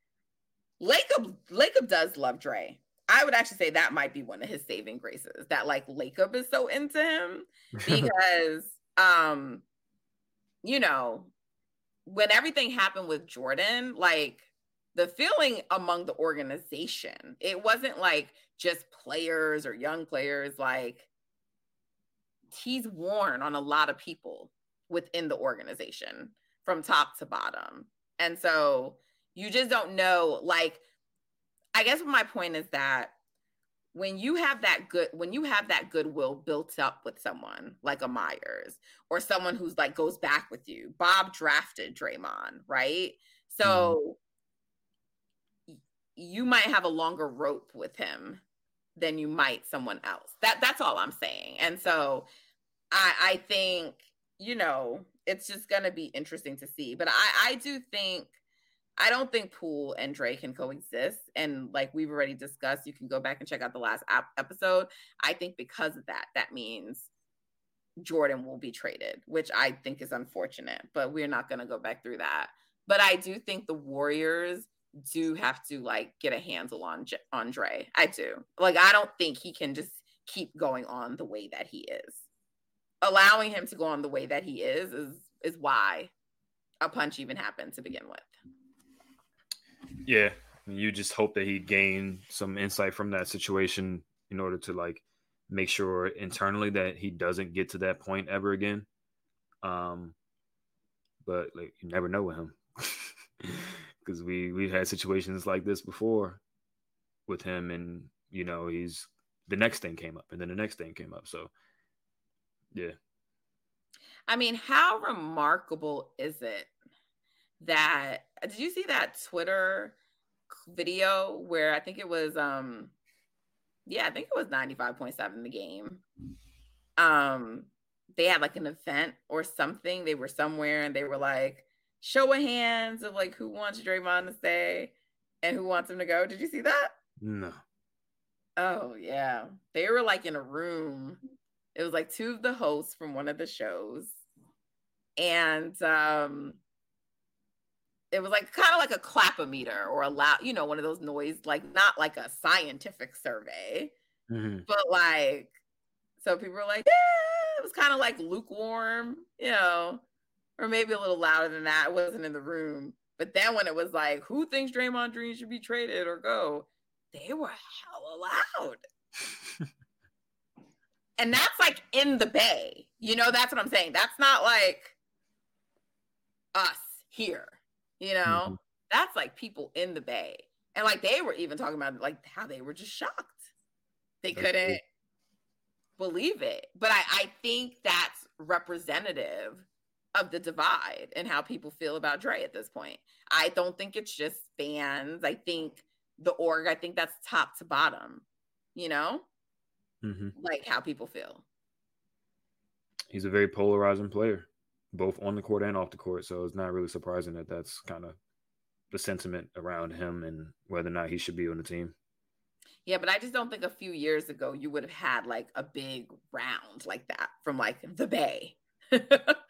Lacob, Lacob does love Dre. I would actually say that might be one of his saving graces that like Lacob is so into him *laughs* because um you know when everything happened with Jordan like the feeling among the organization it wasn't like just players or young players like he's worn on a lot of people within the organization from top to bottom and so you just don't know like I guess my point is that when you have that good when you have that goodwill built up with someone like a Myers or someone who's like goes back with you. Bob drafted Draymond, right? So mm-hmm. y- you might have a longer rope with him than you might someone else. That that's all I'm saying. And so I I think, you know, it's just gonna be interesting to see. But I I do think I don't think Poole and Dre can coexist. And like we've already discussed, you can go back and check out the last ap- episode. I think because of that, that means Jordan will be traded, which I think is unfortunate, but we're not going to go back through that. But I do think the Warriors do have to like get a handle on J- on Dre. I do. Like I don't think he can just keep going on the way that he is. Allowing him to go on the way that he is is is why a punch even happened to begin with. Yeah, you just hope that he gained some insight from that situation in order to like make sure internally that he doesn't get to that point ever again. Um, but like you never know with him *laughs* because we we've had situations like this before with him, and you know he's the next thing came up, and then the next thing came up. So yeah, I mean, how remarkable is it that did you see that Twitter video where I think it was um yeah, I think it was 95.7 the game. Um they had like an event or something. They were somewhere and they were like show of hands of like who wants Draymond to stay and who wants him to go. Did you see that? no, Oh yeah. They were like in a room. It was like two of the hosts from one of the shows. And um it was like kind of like a clapometer or a loud, you know, one of those noise, like not like a scientific survey, Mhm. but like so people were like, yeah, it was kind of like lukewarm, you know, or maybe a little louder than that. It wasn't in the room. But then when it was like, who thinks Draymond Green should be traded or go? They were hella loud. *laughs* and that's like in the bay. You know, that's what I'm saying. That's not like us here, you know? Mhm. That's like people in the bay. And like they were even talking about like how they were just shocked. They That's couldn't believe it. But I, I think that's representative of the divide and how people feel about Dre at this point. I don't think it's just fans. I think the org, I think that's top to bottom, you know, Mhm. like how people feel. he's a very polarizing player, both on the court and off the court. So it's not really surprising that that's kind of the sentiment around him and whether or not he should be on the team. Yeah, but I just don't think a few years ago you would have had like a big round like that from like the Bay. *laughs*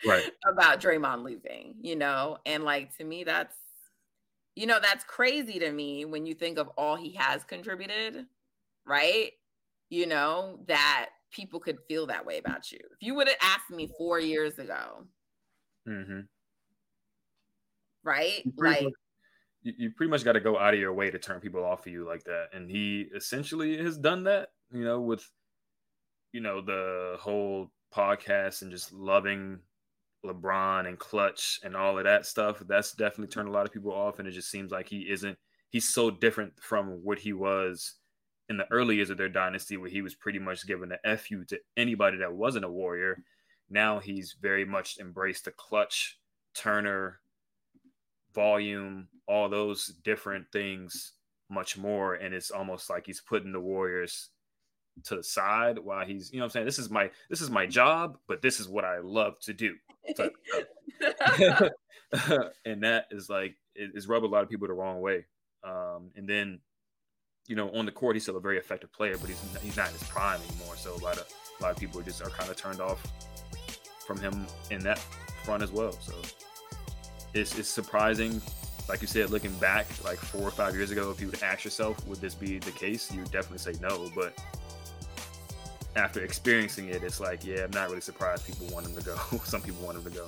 Right. About Draymond leaving, you know? And like to me, that's you know, that's crazy to me when you think of all he has contributed, right? You know, that people could feel that way about you. If you would have asked me four years ago, Mm-hmm. right? You Like, much- you, you pretty much got to go out of your way to turn people off of you like that, and he essentially has done that. You know, with you know the whole podcast and just loving LeBron and Klutch and all of that stuff. That's definitely turned a lot of people off, and it just seems like he isn't. He's so different from what he was in the early years of their dynasty, where he was pretty much giving the fu to anybody that wasn't a warrior. Now he's very much embraced the Klutch, Turner, volume, all those different things much more. And it's almost like he's putting the Warriors to the side while he's, you know, I'm saying this is my this is my job, but this is what I love to do. *laughs* *laughs* *laughs* and that is like it, it's rubbed a lot of people the wrong way. Um, and then, you know, on the court, he's still a very effective player, but he's he's not in his prime anymore. So a lot of a lot of people just are kind of turned off from him in that front as well. So it's it's surprising. Like you said, looking back, like four or five years ago, if you would ask yourself, would this be the case? You would definitely say no. But after experiencing it, it's like, yeah, I'm not really surprised people want him to go. *laughs* Some people want him to go.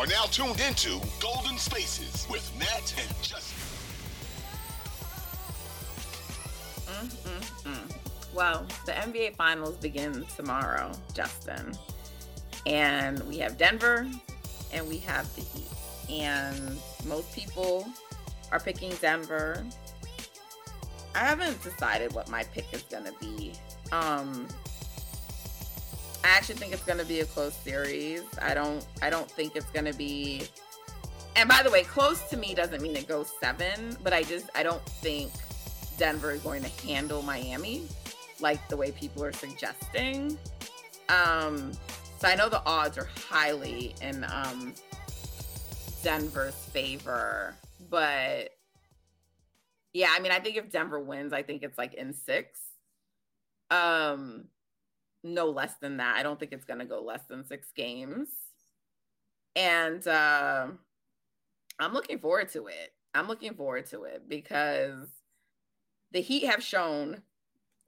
Are now tuned into Golden Spaces with Nat and Justin. Well, the NBA Finals begin tomorrow, Justin. And we have Denver and we have the Heat. And most people are picking Denver. I haven't decided what my pick is going to be. Um I actually think it's going to be a close series. I don't I don't think it's going to be And by the way, close to me doesn't mean it goes 7, but I just I don't think Denver is going to handle Miami like the way people are suggesting. Um, so I know the odds are highly in um, Denver's favor, but yeah, I mean, I think if Denver wins, I think it's like in six. Um, no less than that. I don't think it's going to go less than six games. And uh, I'm looking forward to it. I'm looking forward to it because the Heat have shown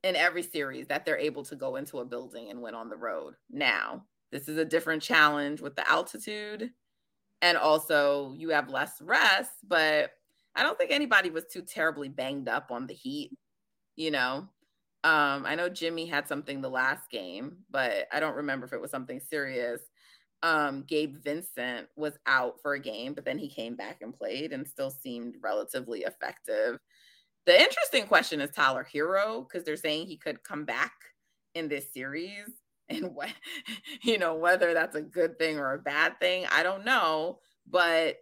in every series that they're able to go into a building and win on the road. Now, this is a different challenge with the altitude. And also, you have less rest, but I don't think anybody was too terribly banged up on the heat. You know, um, I know Jimmy had something the last game, but I don't remember if it was something serious. Um, Gabe Vincent was out for a game, but then he came back and played and still seemed relatively effective. The interesting question is Tyler Herro, because they're saying he could come back in this series, *laughs* and what *laughs* you know whether that's a good thing or a bad thing, I don't know, but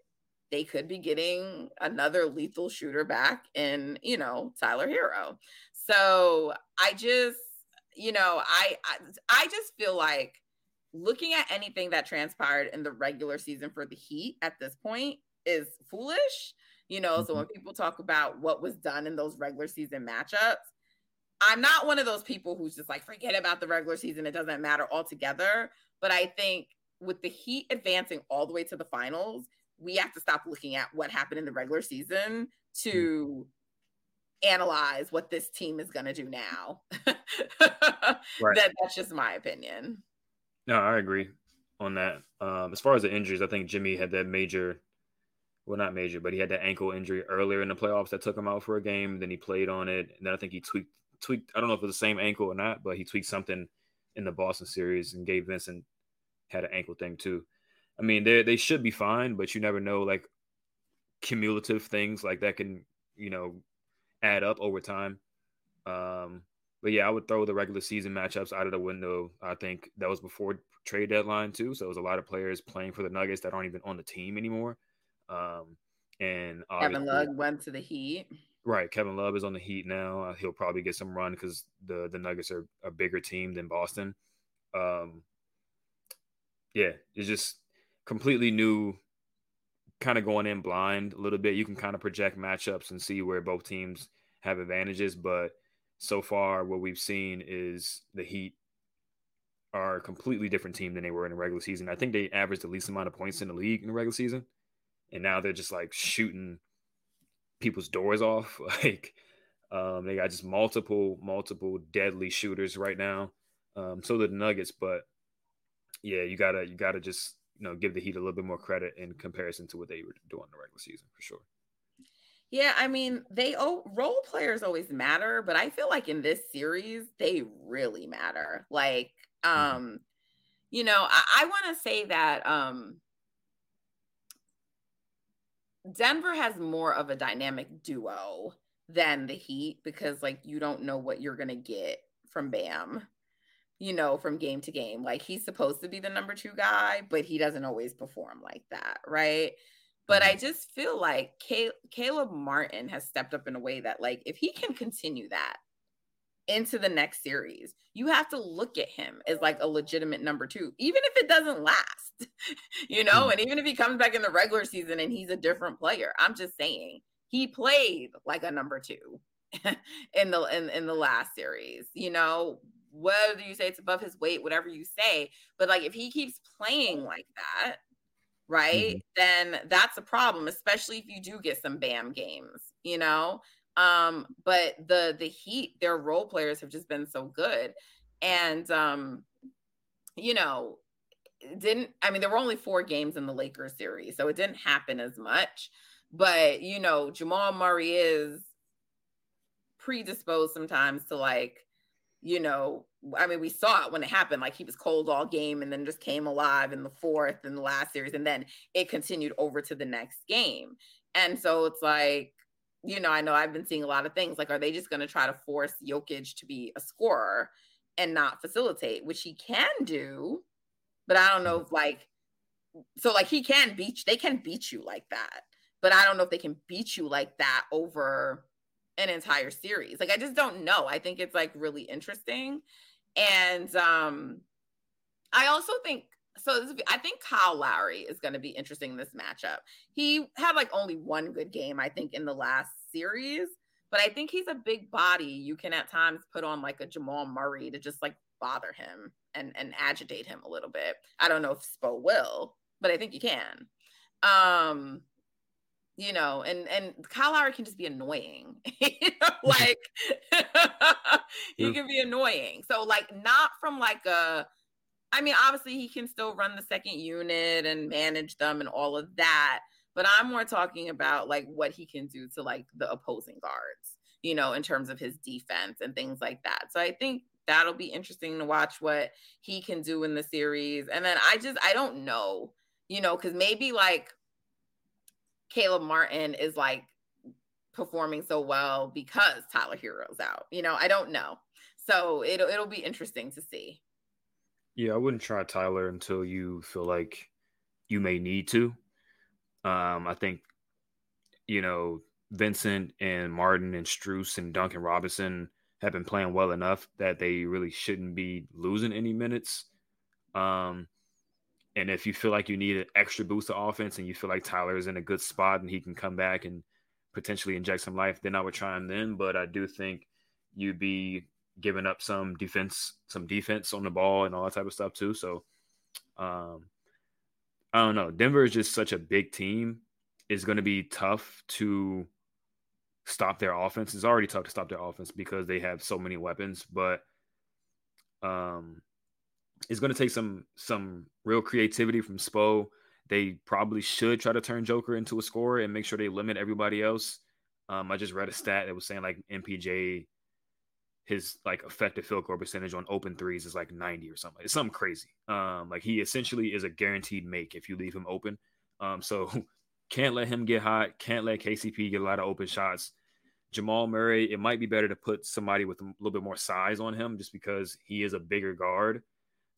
they could be getting another lethal shooter back in you know Tyler Herro. So I just you know I, I I just feel like looking at anything that transpired in the regular season for the Heat at this point is foolish you know, mm-hmm. so when people talk about what was done in those regular season matchups, I'm not one of those people who's just like, forget about the regular season. It doesn't matter altogether. But I think with the Heat advancing all the way to the finals, we have to stop looking at what happened in the regular season to mm-hmm. Analyze what this team is going to do now. *laughs* right. that, that's just my opinion. No, I agree on that. Um, as far as the injuries, I think Jimmy had that major well, not major, but he had that ankle injury earlier in the playoffs that took him out for a game. Then he played on it, and then I think he tweaked tweaked. I don't know if it was the same ankle or not, but he tweaked something in the Boston series, and Gabe Vincent had an ankle thing too. I mean, they they should be fine, but you never know. Like cumulative things like that can you know add up over time. Um, but yeah, I would throw the regular season matchups out of the window. I think that was before trade deadline too, so it was a lot of players playing for the Nuggets that aren't even on the team anymore. Um, and Kevin Love went to the Heat. Right, Kevin Love is on the Heat now. Uh, he'll probably get some run because the the Nuggets are a bigger team than Boston. Um, yeah, it's just completely new. Kind of going in blind a little bit. You can kind of project matchups and see where both teams have advantages, but so far what we've seen is the Heat are a completely different team than they were in the regular season. I think they averaged the least amount of points in the league in the regular season and now they're just like shooting people's doors off. *laughs* Like um, they got just multiple, multiple deadly shooters right now. Um, so the Nuggets, but yeah, you gotta you gotta just you know give the Heat a little bit more credit in comparison to what they were doing in the regular season for sure. Yeah, I mean, they oh, role players always matter, but I feel like in this series they really matter. Like, mm-hmm. um, mm-hmm. you know, I, I want to say that um Denver has more of a dynamic duo than the Heat because like you don't know what you're gonna get from Bam, you know, from game to game. Like he's supposed to be the number two guy, but he doesn't always perform like that, right? But I mm-hmm. just feel like Caleb Martin has stepped up in a way that, like, if he can continue that into the next series, you have to look at him as like a legitimate number two, even if it doesn't last, *laughs* you know, mm. and even if he comes back in the regular season and he's a different player. I'm just saying he played like a number two *laughs* in the in, in the last series, you know, whether you say it's above his weight, whatever you say, but like if he keeps playing like that, right? Mm-hmm. Then that's a problem, especially if you do get some BAM games, you know? Um, but the the Heat, their role players have just been so good. And um, you know, didn't I mean there were only four games in the Lakers series, so it didn't happen as much. But you know, Jamal Murray is predisposed sometimes to like, you know, I mean, we saw it when it happened. Like he was cold all game and then just came alive in the fourth and the last series. And then it continued over to the next game. And so it's like, you know, I know I've been seeing a lot of things like, are they just going to try to force Jokic to be a scorer and not facilitate, which he can do. But I don't know if like, so like he can beat, they can beat you like that. But I don't know if they can beat you like that over an entire series. Like I just don't know. I think it's like really interesting. And um, I also think so. This, I think Kyle Lowry is going to be interesting in this matchup. He had like only one good game, I think, in the last series, but I think he's a big body. You can at times put on like a Jamal Murray to just like bother him and and agitate him a little bit. I don't know if Spo will, but I think you can. Um, you know, and and Kyle Lowry can just be annoying. *laughs* you know, *laughs* like *laughs* he can be annoying. So like not from like a I mean, obviously he can still run the second unit and manage them and all of that. But I'm more talking about like what he can do to like the opposing guards, you know, in terms of his defense and things like that. So I think that'll be interesting to watch what he can do in the series. And then I just I don't know, you know, because maybe like Caleb Martin is like performing so well because Tyler Herro's out. You know, I don't know. So it'll it'll be interesting to see. Yeah, I wouldn't try Tyler until you feel like you may need to. Um, I think, you know, Vincent and Martin and Strus and Duncan Robinson have been playing well enough that they really shouldn't be losing any minutes. Um, and if you feel like you need an extra boost of offense and you feel like Tyler is in a good spot and he can come back and potentially inject some life, then I would try him then. But I do think you'd be giving up some defense, some defense on the ball and all that type of stuff too. So um I don't know. Denver is just such a big team. It's going to be tough to stop their offense. It's already tough to stop their offense because they have so many weapons, but um it's going to take some some real creativity from Spo. They probably should try to turn Joker into a scorer and make sure they limit everybody else. Um, I just read a stat that was saying like MPJ, his like effective field goal percentage on open threes is like 90 or something. It's something crazy. Um, like he essentially is a guaranteed make if you leave him open. Um, so *laughs* can't let him get hot. Can't let KCP get a lot of open shots. Jamal Murray, it might be better to put somebody with a little bit more size on him just because he is a bigger guard.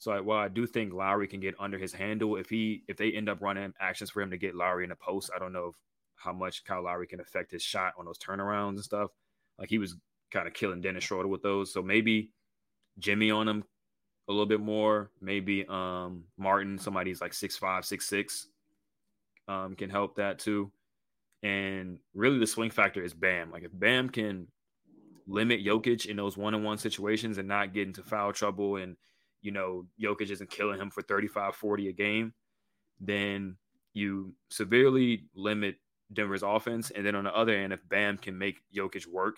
So while I do think Lowry can get under his handle, if he if they end up running actions for him to get Lowry in the post, I don't know if, how much Kyle Lowry can affect his shot on those turnarounds and stuff. Like he was kind of killing Dennis Schroeder with those. So maybe Jimmy on him a little bit more. Maybe um Martin, somebody's like six five, six six, um, can help that too. And really the swing factor is Bam. Like if Bam can limit Jokic in those one-on-one situations and not get into foul trouble and you know, Jokic isn't killing him for 35, 40 a game, then you severely limit Denver's offense. And then on the other end, if Bam can make Jokic work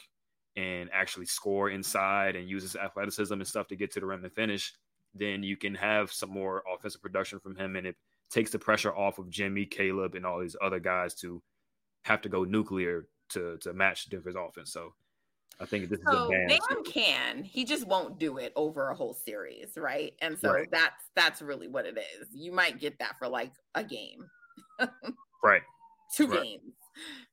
and actually score inside and use his athleticism and stuff to get to the rim and finish, then you can have some more offensive production from him, and it takes the pressure off of Jimmy, Caleb, and all these other guys to have to go nuclear to to match Denver's offense. So I think this so is a Bam can. He just won't do it over a whole series, right? And so right. that's that's really what it is. You might get that for like a game. *laughs* right. Two right. games.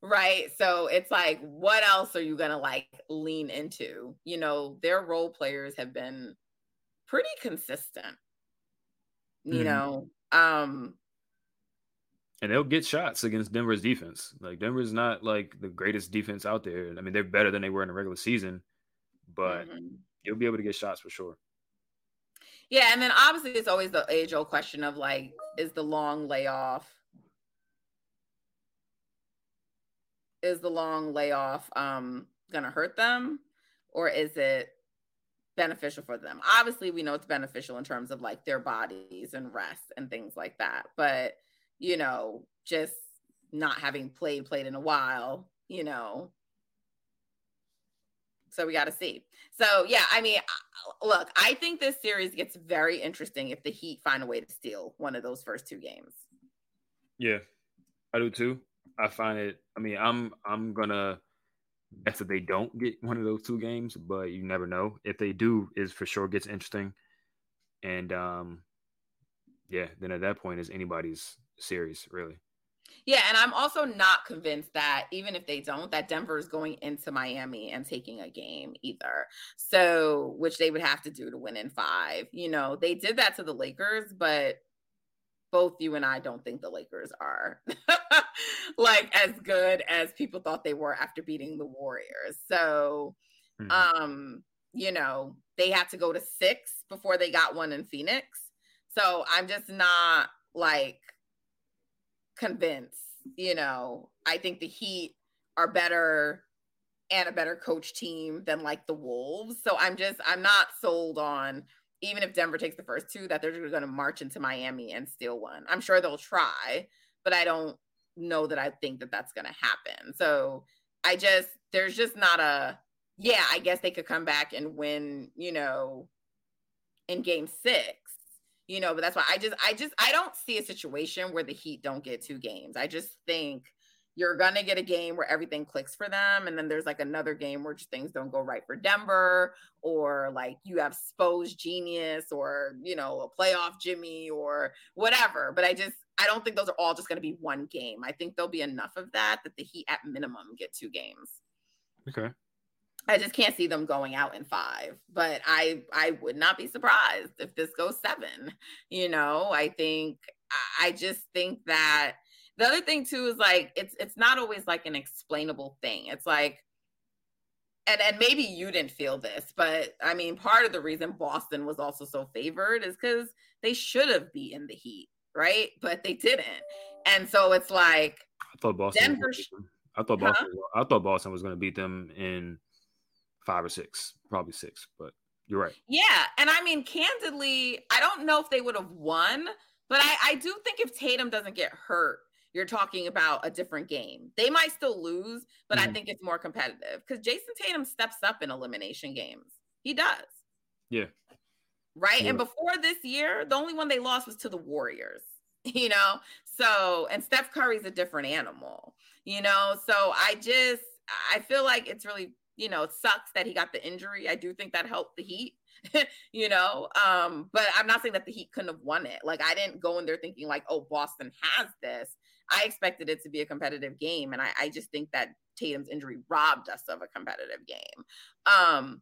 Right. So it's like, what else are you gonna like lean into? You know, their role players have been pretty consistent. You mm-hmm. know, um and they'll get shots against Denver's defense. Like Denver's not like the greatest defense out there. I mean, they're better than they were in the regular season, but mm-hmm. you'll be able to get shots for sure. Yeah, and then obviously it's always the age old question of like, is the long layoff is the long layoff um gonna hurt them or is it beneficial for them? Obviously, we know it's beneficial in terms of like their bodies and rest and things like that, but you know, just not having played played in a while, you know. So we got to see. So yeah, I mean, look, I think this series gets very interesting if the Heat find a way to steal one of those first two games. Yeah, I do too. I find it. I mean, I'm I'm gonna guess that they don't get one of those two games, but you never know. If they do, is for sure gets interesting. And um, yeah, then at that point is anybody's series, really. Yeah, and I'm also not convinced that even if they don't, that Denver is going into Miami and taking a game either. So, which they would have to do to win in five. You know, they did that to the Lakers, but both you and I don't think the Lakers are *laughs* like as good as people thought they were after beating the Warriors. So, mm-hmm. um, you know, they had to go to six before they got one in Phoenix. So I'm just not like convinced. You know, I think the Heat are better and a better coach team than like the Wolves. So I'm just I'm not sold on even if Denver takes the first two that they're going to march into Miami and steal one. I'm sure they'll try, but I don't know that I think that that's going to happen. So I just there's just not a yeah, I guess they could come back and win, you know, in game 6 you know, but that's why I just, I just, I don't see a situation where the Heat don't get two games. I just think you're gonna get a game where everything clicks for them, and then there's like another game where things don't go right for Denver, or like you have Spo's genius, or you know, a playoff Jimmy, or whatever. But I just, I don't think those are all just gonna be one game. I think there'll be enough of that that the Heat at minimum get two games. Okay. I just can't see them going out in five, but I I would not be surprised if this goes seven. You know, I think I just think that the other thing too is like it's it's not always like an explainable thing. It's like and and maybe you didn't feel this, but I mean part of the reason Boston was also so favored is because they should have beaten the Heat, right? But they didn't. And so it's like I thought Boston Denver, I thought Boston huh? I thought Boston was gonna beat them in five or six, probably six, but you're right. Yeah. And I mean, candidly, I don't know if they would have won, but I, I do think if Tatum doesn't get hurt, you're talking about a different game. They might still lose, but mm-hmm. I think it's more competitive because Jayson Tatum steps up in elimination games. He does. Yeah. Right. Yeah. And before this year, the only one they lost was to the Warriors, *laughs* you know? So, and Steph Curry's a different animal, you know? So I just, I feel like it's really you know, it sucks that he got the injury. I do think that helped the Heat, *laughs* you know. Um, but I'm not saying that the Heat couldn't have won it. Like I didn't go in there thinking like, oh, Boston has this. I expected it to be a competitive game, and I, I just think that Tatum's injury robbed us of a competitive game. Um,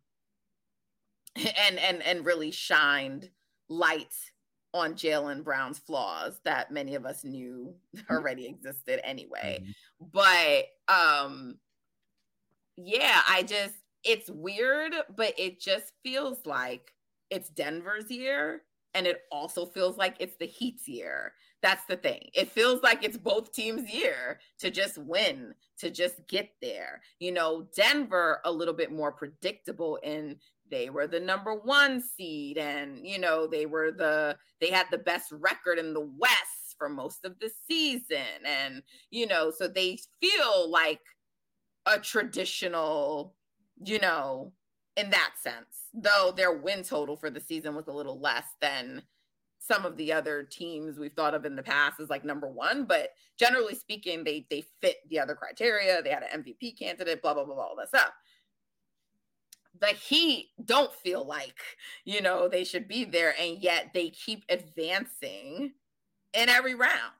*laughs* and and and really shined light on Jaylen Brown's flaws that many of us knew *laughs* already existed anyway. Mm-hmm. But um yeah, I just, it's weird, but it just feels like it's Denver's year. And it also feels like it's the Heat's year. That's the thing. It feels like it's both teams' year to just win, to just get there. You know, Denver a little bit more predictable in they were the number one seed and you know they were the they had the best record in the west for most of the season and you know so they feel like a traditional, you know, in that sense, though their win total for the season was a little less than some of the other teams we've thought of in the past as like number one. But generally speaking, they they fit the other criteria. They had an MVP candidate, blah blah blah, blah all that stuff. The Heat don't feel like you know they should be there, and yet they keep advancing in every round,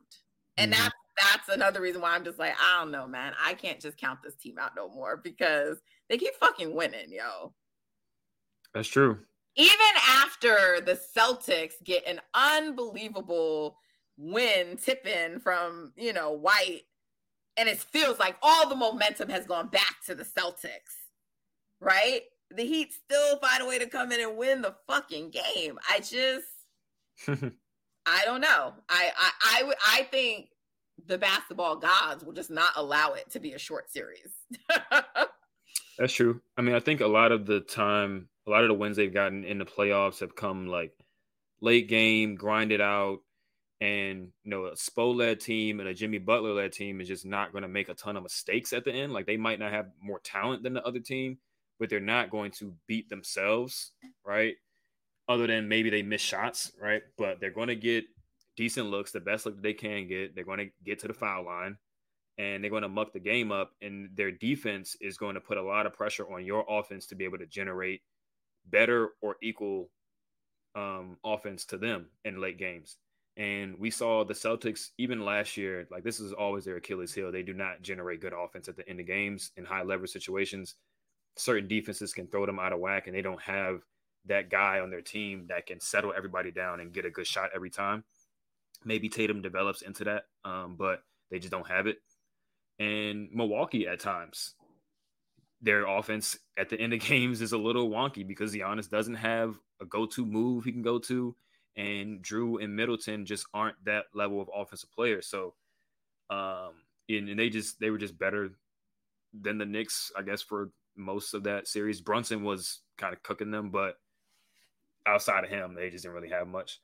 and mm-hmm. that's that's another reason why I'm just like I don't know, man. I can't just count this team out no more because they keep fucking winning, yo. That's true even after the Celtics get an unbelievable win tip in from, you know, White, and it feels like all the momentum has gone back to the Celtics, right? The Heat still find a way to come in and win the fucking game. I just, *laughs* I don't know. I, I, I, I think the basketball gods will just not allow it to be a short series. *laughs* That's true. I mean, I think a lot of the time a lot of the wins they've gotten in the playoffs have come like late game, grinded out, and you know, a Spo led team and a Jimmy Butler led team is just not going to make a ton of mistakes at the end. Like they might not have more talent than the other team, but they're not going to beat themselves, right? Other than maybe they miss shots, right? But they're going to get decent looks, the best look they can get. They're going to get to the foul line and they're going to muck the game up. And their defense is going to put a lot of pressure on your offense to be able to generate better or equal um, offense to them in late games. And we saw the Celtics even last year, like this is always their Achilles heel. They do not generate good offense at the end of games in high leverage situations. Certain defenses can throw them out of whack, and they don't have that guy on their team that can settle everybody down and get a good shot every time. Maybe Tatum develops into that, um, but they just don't have it. And Milwaukee at times, their offense at the end of *laughs* games is a little wonky because Giannis doesn't have a go-to move he can go to, and Jrue and Middleton just aren't that level of offensive players. So, um, and, and they just they were just better than the Knicks, I guess, for most of that series. Brunson was kind of cooking them, but outside of him, they just didn't really have much.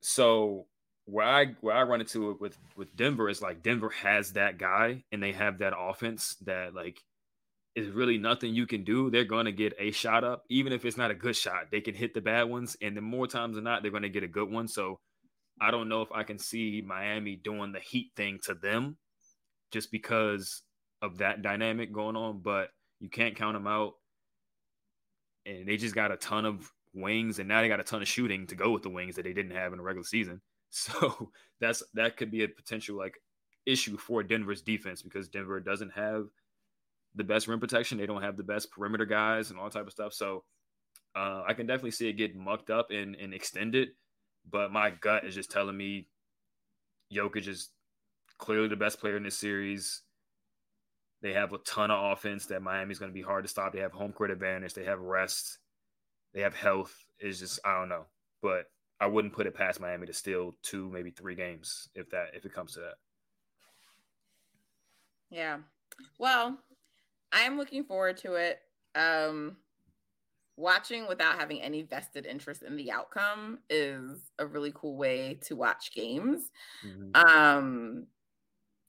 So where I where I run into it with with Denver is like Denver has that guy and they have that offense that like is really nothing you can do. They're going to get a shot up, even if it's not a good shot. They can hit the bad ones, and the more times than not, they're going to get a good one. So I don't know if I can see Miami doing the Heat thing to them, just because of that dynamic going on. But you can't count them out, and they just got a ton of wings, and now they got a ton of shooting to go with the wings that they didn't have in the regular season. So *laughs* that's that could be a potential like issue for Denver's defense because Denver doesn't have the best rim protection. They don't have the best perimeter guys and all type of stuff. So uh, I can definitely see it get mucked up and, and extended. But my gut is just telling me Jokic is clearly the best player in this series. They have a ton of offense that Miami's going to be hard to stop. They have home court advantage. They have rest. They have health. It's just I don't know, but I wouldn't put it past Miami to steal two, maybe three games if that if it comes to that. Yeah. Well, I am looking forward to it. Um, watching without having any vested interest in the outcome is a really cool way to watch games. Mm-hmm. Um,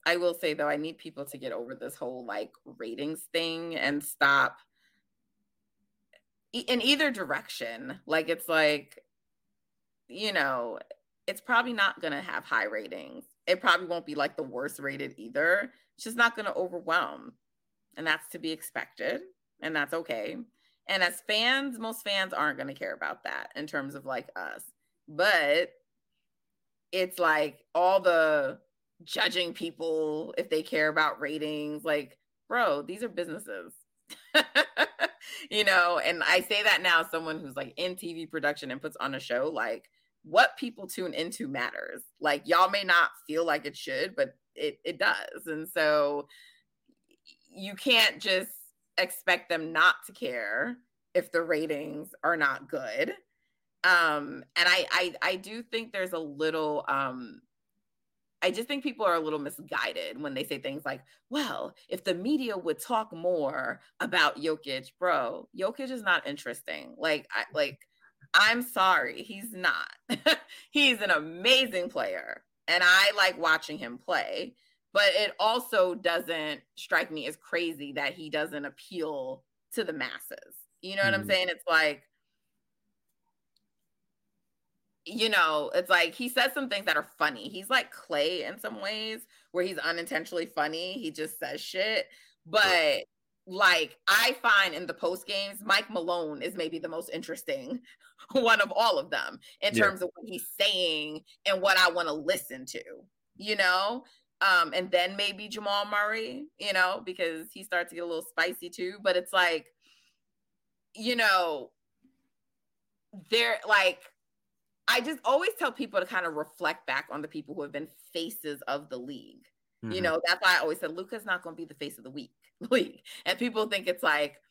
I will say though, I need people to get over this whole like ratings thing and stop in either direction. Like it's like, you know, it's probably not gonna have high ratings. It probably won't be like the worst rated either. It's just not gonna overwhelm and that's to be expected and that's okay and as fans most fans aren't going to care about that in terms of like us but it's like all the judging people if they care about ratings like bro these are businesses *laughs* you know and i say that now someone who's like in tv production and puts on a show like what people tune into matters like y'all may not feel like it should but it, it does and so you can't just expect them not to care if the ratings are not good. Um, and I, I I do think there's a little um I just think people are a little misguided when they say things like, well, if the media would talk more about Jokic, bro, Jokic is not interesting. Like, I like, I'm sorry, he's not. *laughs* he's an amazing player. And I like watching him play but it also doesn't strike me as crazy that he doesn't appeal to the masses. You know what I'm Mhm. saying? It's like, you know, it's like he says some things that are funny. He's like Klay in some ways, where he's unintentionally funny. He just says shit. But like I find in the post games, Mike Malone is maybe the most interesting one of all of them in Yeah. terms of what he's saying and what I want to listen to, you know? Um, and then maybe Jamal Murray, you know, because he starts to get a little spicy too. But it's like, you know, they're like, I just always tell people to kind of reflect back on the people who have been faces of the league. You Mhm. know, that's why I always said Luka's not going to be the face of the week *laughs* league. And people think it's like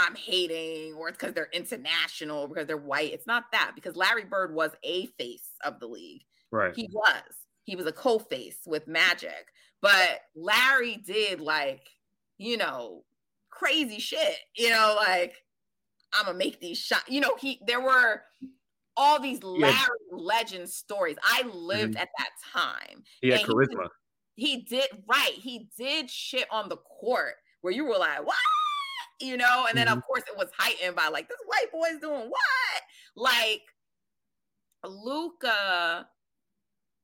I'm hating or it's because they're international because they're white. It's not that because Larry Bird was a face of the league. right. He was. He was a co-face with Magic. But Larry did like, you know, crazy shit. You know, like I'm gonna make these shots. You know, he there were all these Larry legend stories. I lived Mhm. at that time. he had and he charisma. He did right. He did shit on the court where you were like, what? You know, and then of course it was heightened by like this white boy's doing what? Like Luka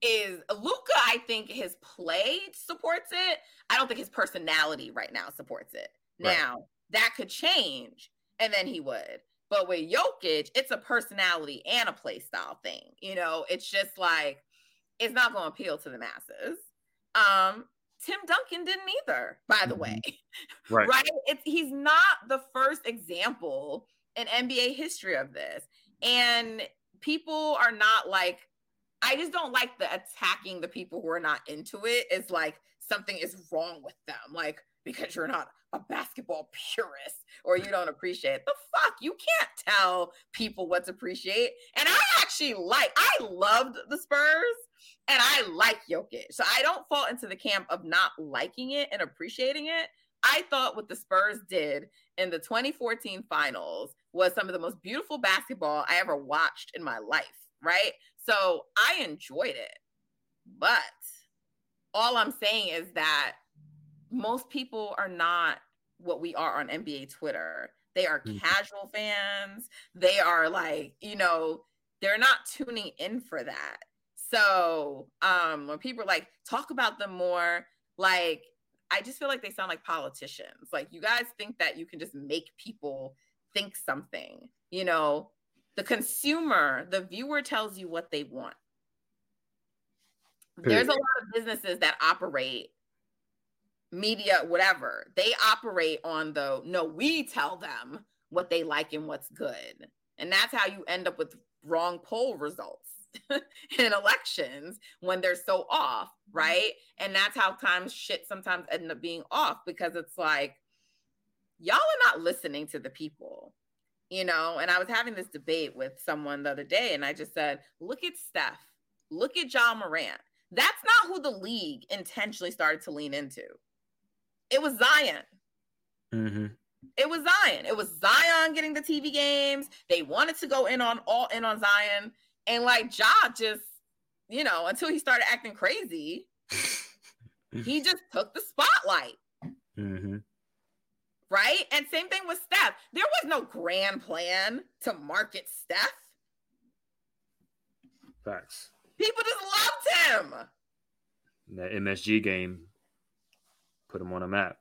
is Luka, I think his play supports it. I don't think his personality right now supports it. Right. Now that could change, and then he would. But with Jokic, it's a personality and a play style thing. You know, it's just like it's not going to appeal to the masses. Um, Tim Duncan didn't either, by the Mhm. way. *laughs* Right. right? It's he's not the first example in NBA history of this. And people are not like I just don't like the attacking the people who are not into it. It's like something is wrong with them. Like because you're not a basketball *laughs* purist or you don't appreciate. The fuck? You can't tell people what to appreciate. And I actually like I loved the Spurs and I like Jokic. So I don't fall into the camp of not liking it and appreciating it. I thought what the Spurs did in the 2014 finals was some of the most beautiful basketball I ever watched in my life, right? So I enjoyed it. But all I'm saying is that most people are not what we are on NBA Twitter. They are Mhm. casual fans. They are like, you know, they're not tuning in for that. So um when people are like talk about them more, like I just feel like they sound like politicians. Like you guys think that you can just make people think something. You know, the consumer, the viewer tells you what they want. There's a lot of businesses that operate media, whatever. They operate on the no, we tell them what they like and what's good. And that's how you end up with wrong poll results *laughs* in elections when they're so off, right? And that's how times shit sometimes end up being off because it's like, y'all are not listening to the people, you know? And I was having this debate with someone the other day, and I just said, look at Steph, look at Ja Morant. That's not who the league intentionally started to lean into. It was Zion. hmm It was Zion. It was Zion getting the TV games. They wanted to go in on all in on Zion. And like Ja just, you know, until he started acting crazy, he *laughs* just took the spotlight. hmm Right. And same thing with Steph. There was no grand plan to market Steph. Facts. People just loved him. And that MSG game put him on a map.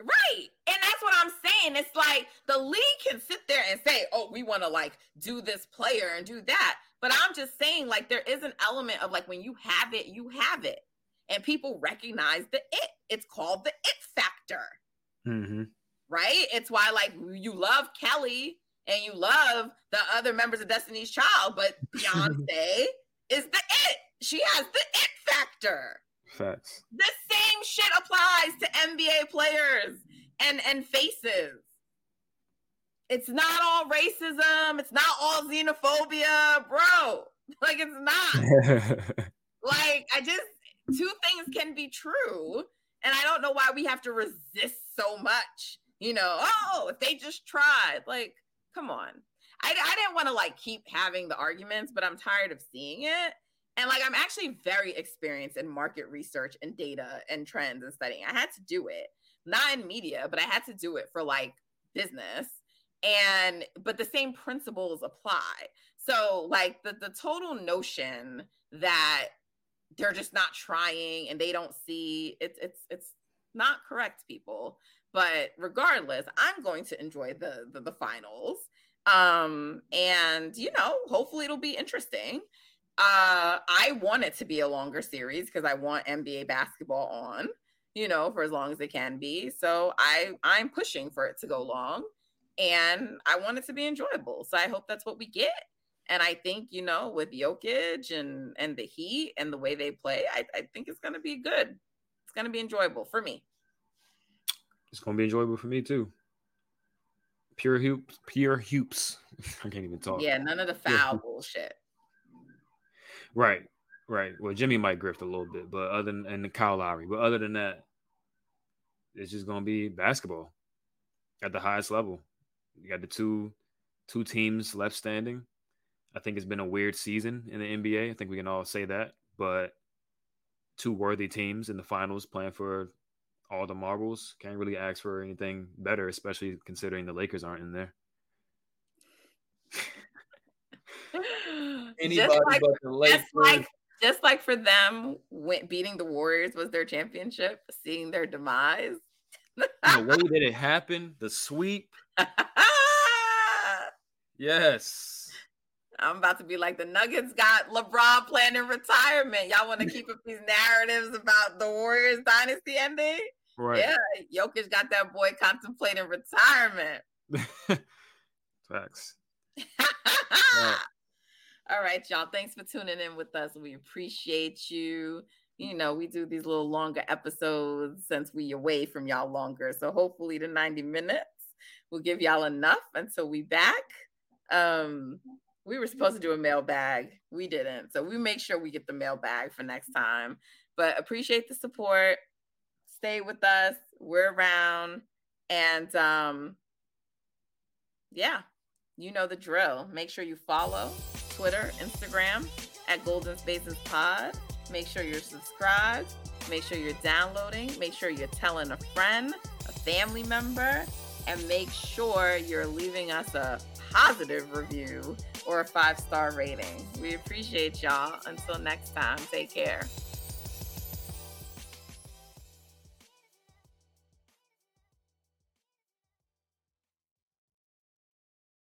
Right. And that's what I'm saying. It's like the league can sit there and say, oh, we want to like do this player and do that. But I'm just saying, like, there is an element of like when you have it, you have it. And people recognize the it. It's called the it factor. hmm Right. It's why, like, you love Kelly and you love the other members of Destiny's Child, but *laughs* Beyonce is the it. She has the it factor Facts. the same shit applies to NBA players and and faces. It's not all racism. It's not all xenophobia, bro. *laughs* Like it's not. *laughs* like I just two things can be true, and I don't know why we have to resist so much. You know, oh, if they just tried, like, come on. I, I didn't want to like keep having the arguments, but I'm tired of seeing it. And like, I'm actually very experienced in market research and data and trends and studying. I had to do it, not in media, but I had to do it for like business. And but the same principles apply. So like the the total notion that they're just not trying and they don't see it's it's it's not correct people. But regardless i'm going to enjoy the, the the, finals. Um and you know hopefully it'll be interesting. Uh i want it to be a longer series because i want nba basketball on you know for as long as it can be. So i i'm pushing for it to go long and i want it to be enjoyable so i hope that's what we get and I think, you know, with Jokic and and the Heat and the way they play, I, I think it's gonna be good. It's gonna be enjoyable for me. It's gonna be enjoyable for me too. Pure hoops, pure hoops. *laughs* I can't even talk. Yeah, none of the foul bullshit. Right, right. Well, Jimmy might grift a little bit, but other than and Kyle Lowry, but other than that, it's just gonna be basketball at the highest level. You got the two two teams left standing I think it's been a weird season in the NBA. I think we can all say that. But two worthy teams in the finals playing for all the marbles. Can't really ask for anything better, especially considering the Lakers aren't in there. *laughs* Anybody just like, but the Lakers. Just like, just like for them, beating the Warriors was their championship, seeing their demise. the *laughs* way that it happened, the sweep. *laughs* yes. I'm about to be like the Nuggets got LeBron planning retirement. Y'all want to keep up these narratives about the Warriors dynasty ending? Right. Yeah, Jokic got that boy contemplating retirement. *laughs* Facts. right. *laughs* All right, y'all. Thanks for tuning in with us. We appreciate you. You know, we do these little longer episodes since we away from y'all longer. So hopefully the 90 minutes will give y'all enough until we back. Um, we were supposed to do a mailbag. We didn't. So we make sure we get the mailbag for next time. But appreciate the support. Stay with us. We're around. And um yeah, you know the drill. Make sure you follow Twitter, Instagram at Golden Spaces Pod. Make sure you're subscribed. Make sure you're downloading. Make sure you're telling a friend, a family member, and make sure you're leaving us a positive review or a five star rating. We appreciate y'all. Until next time, take care.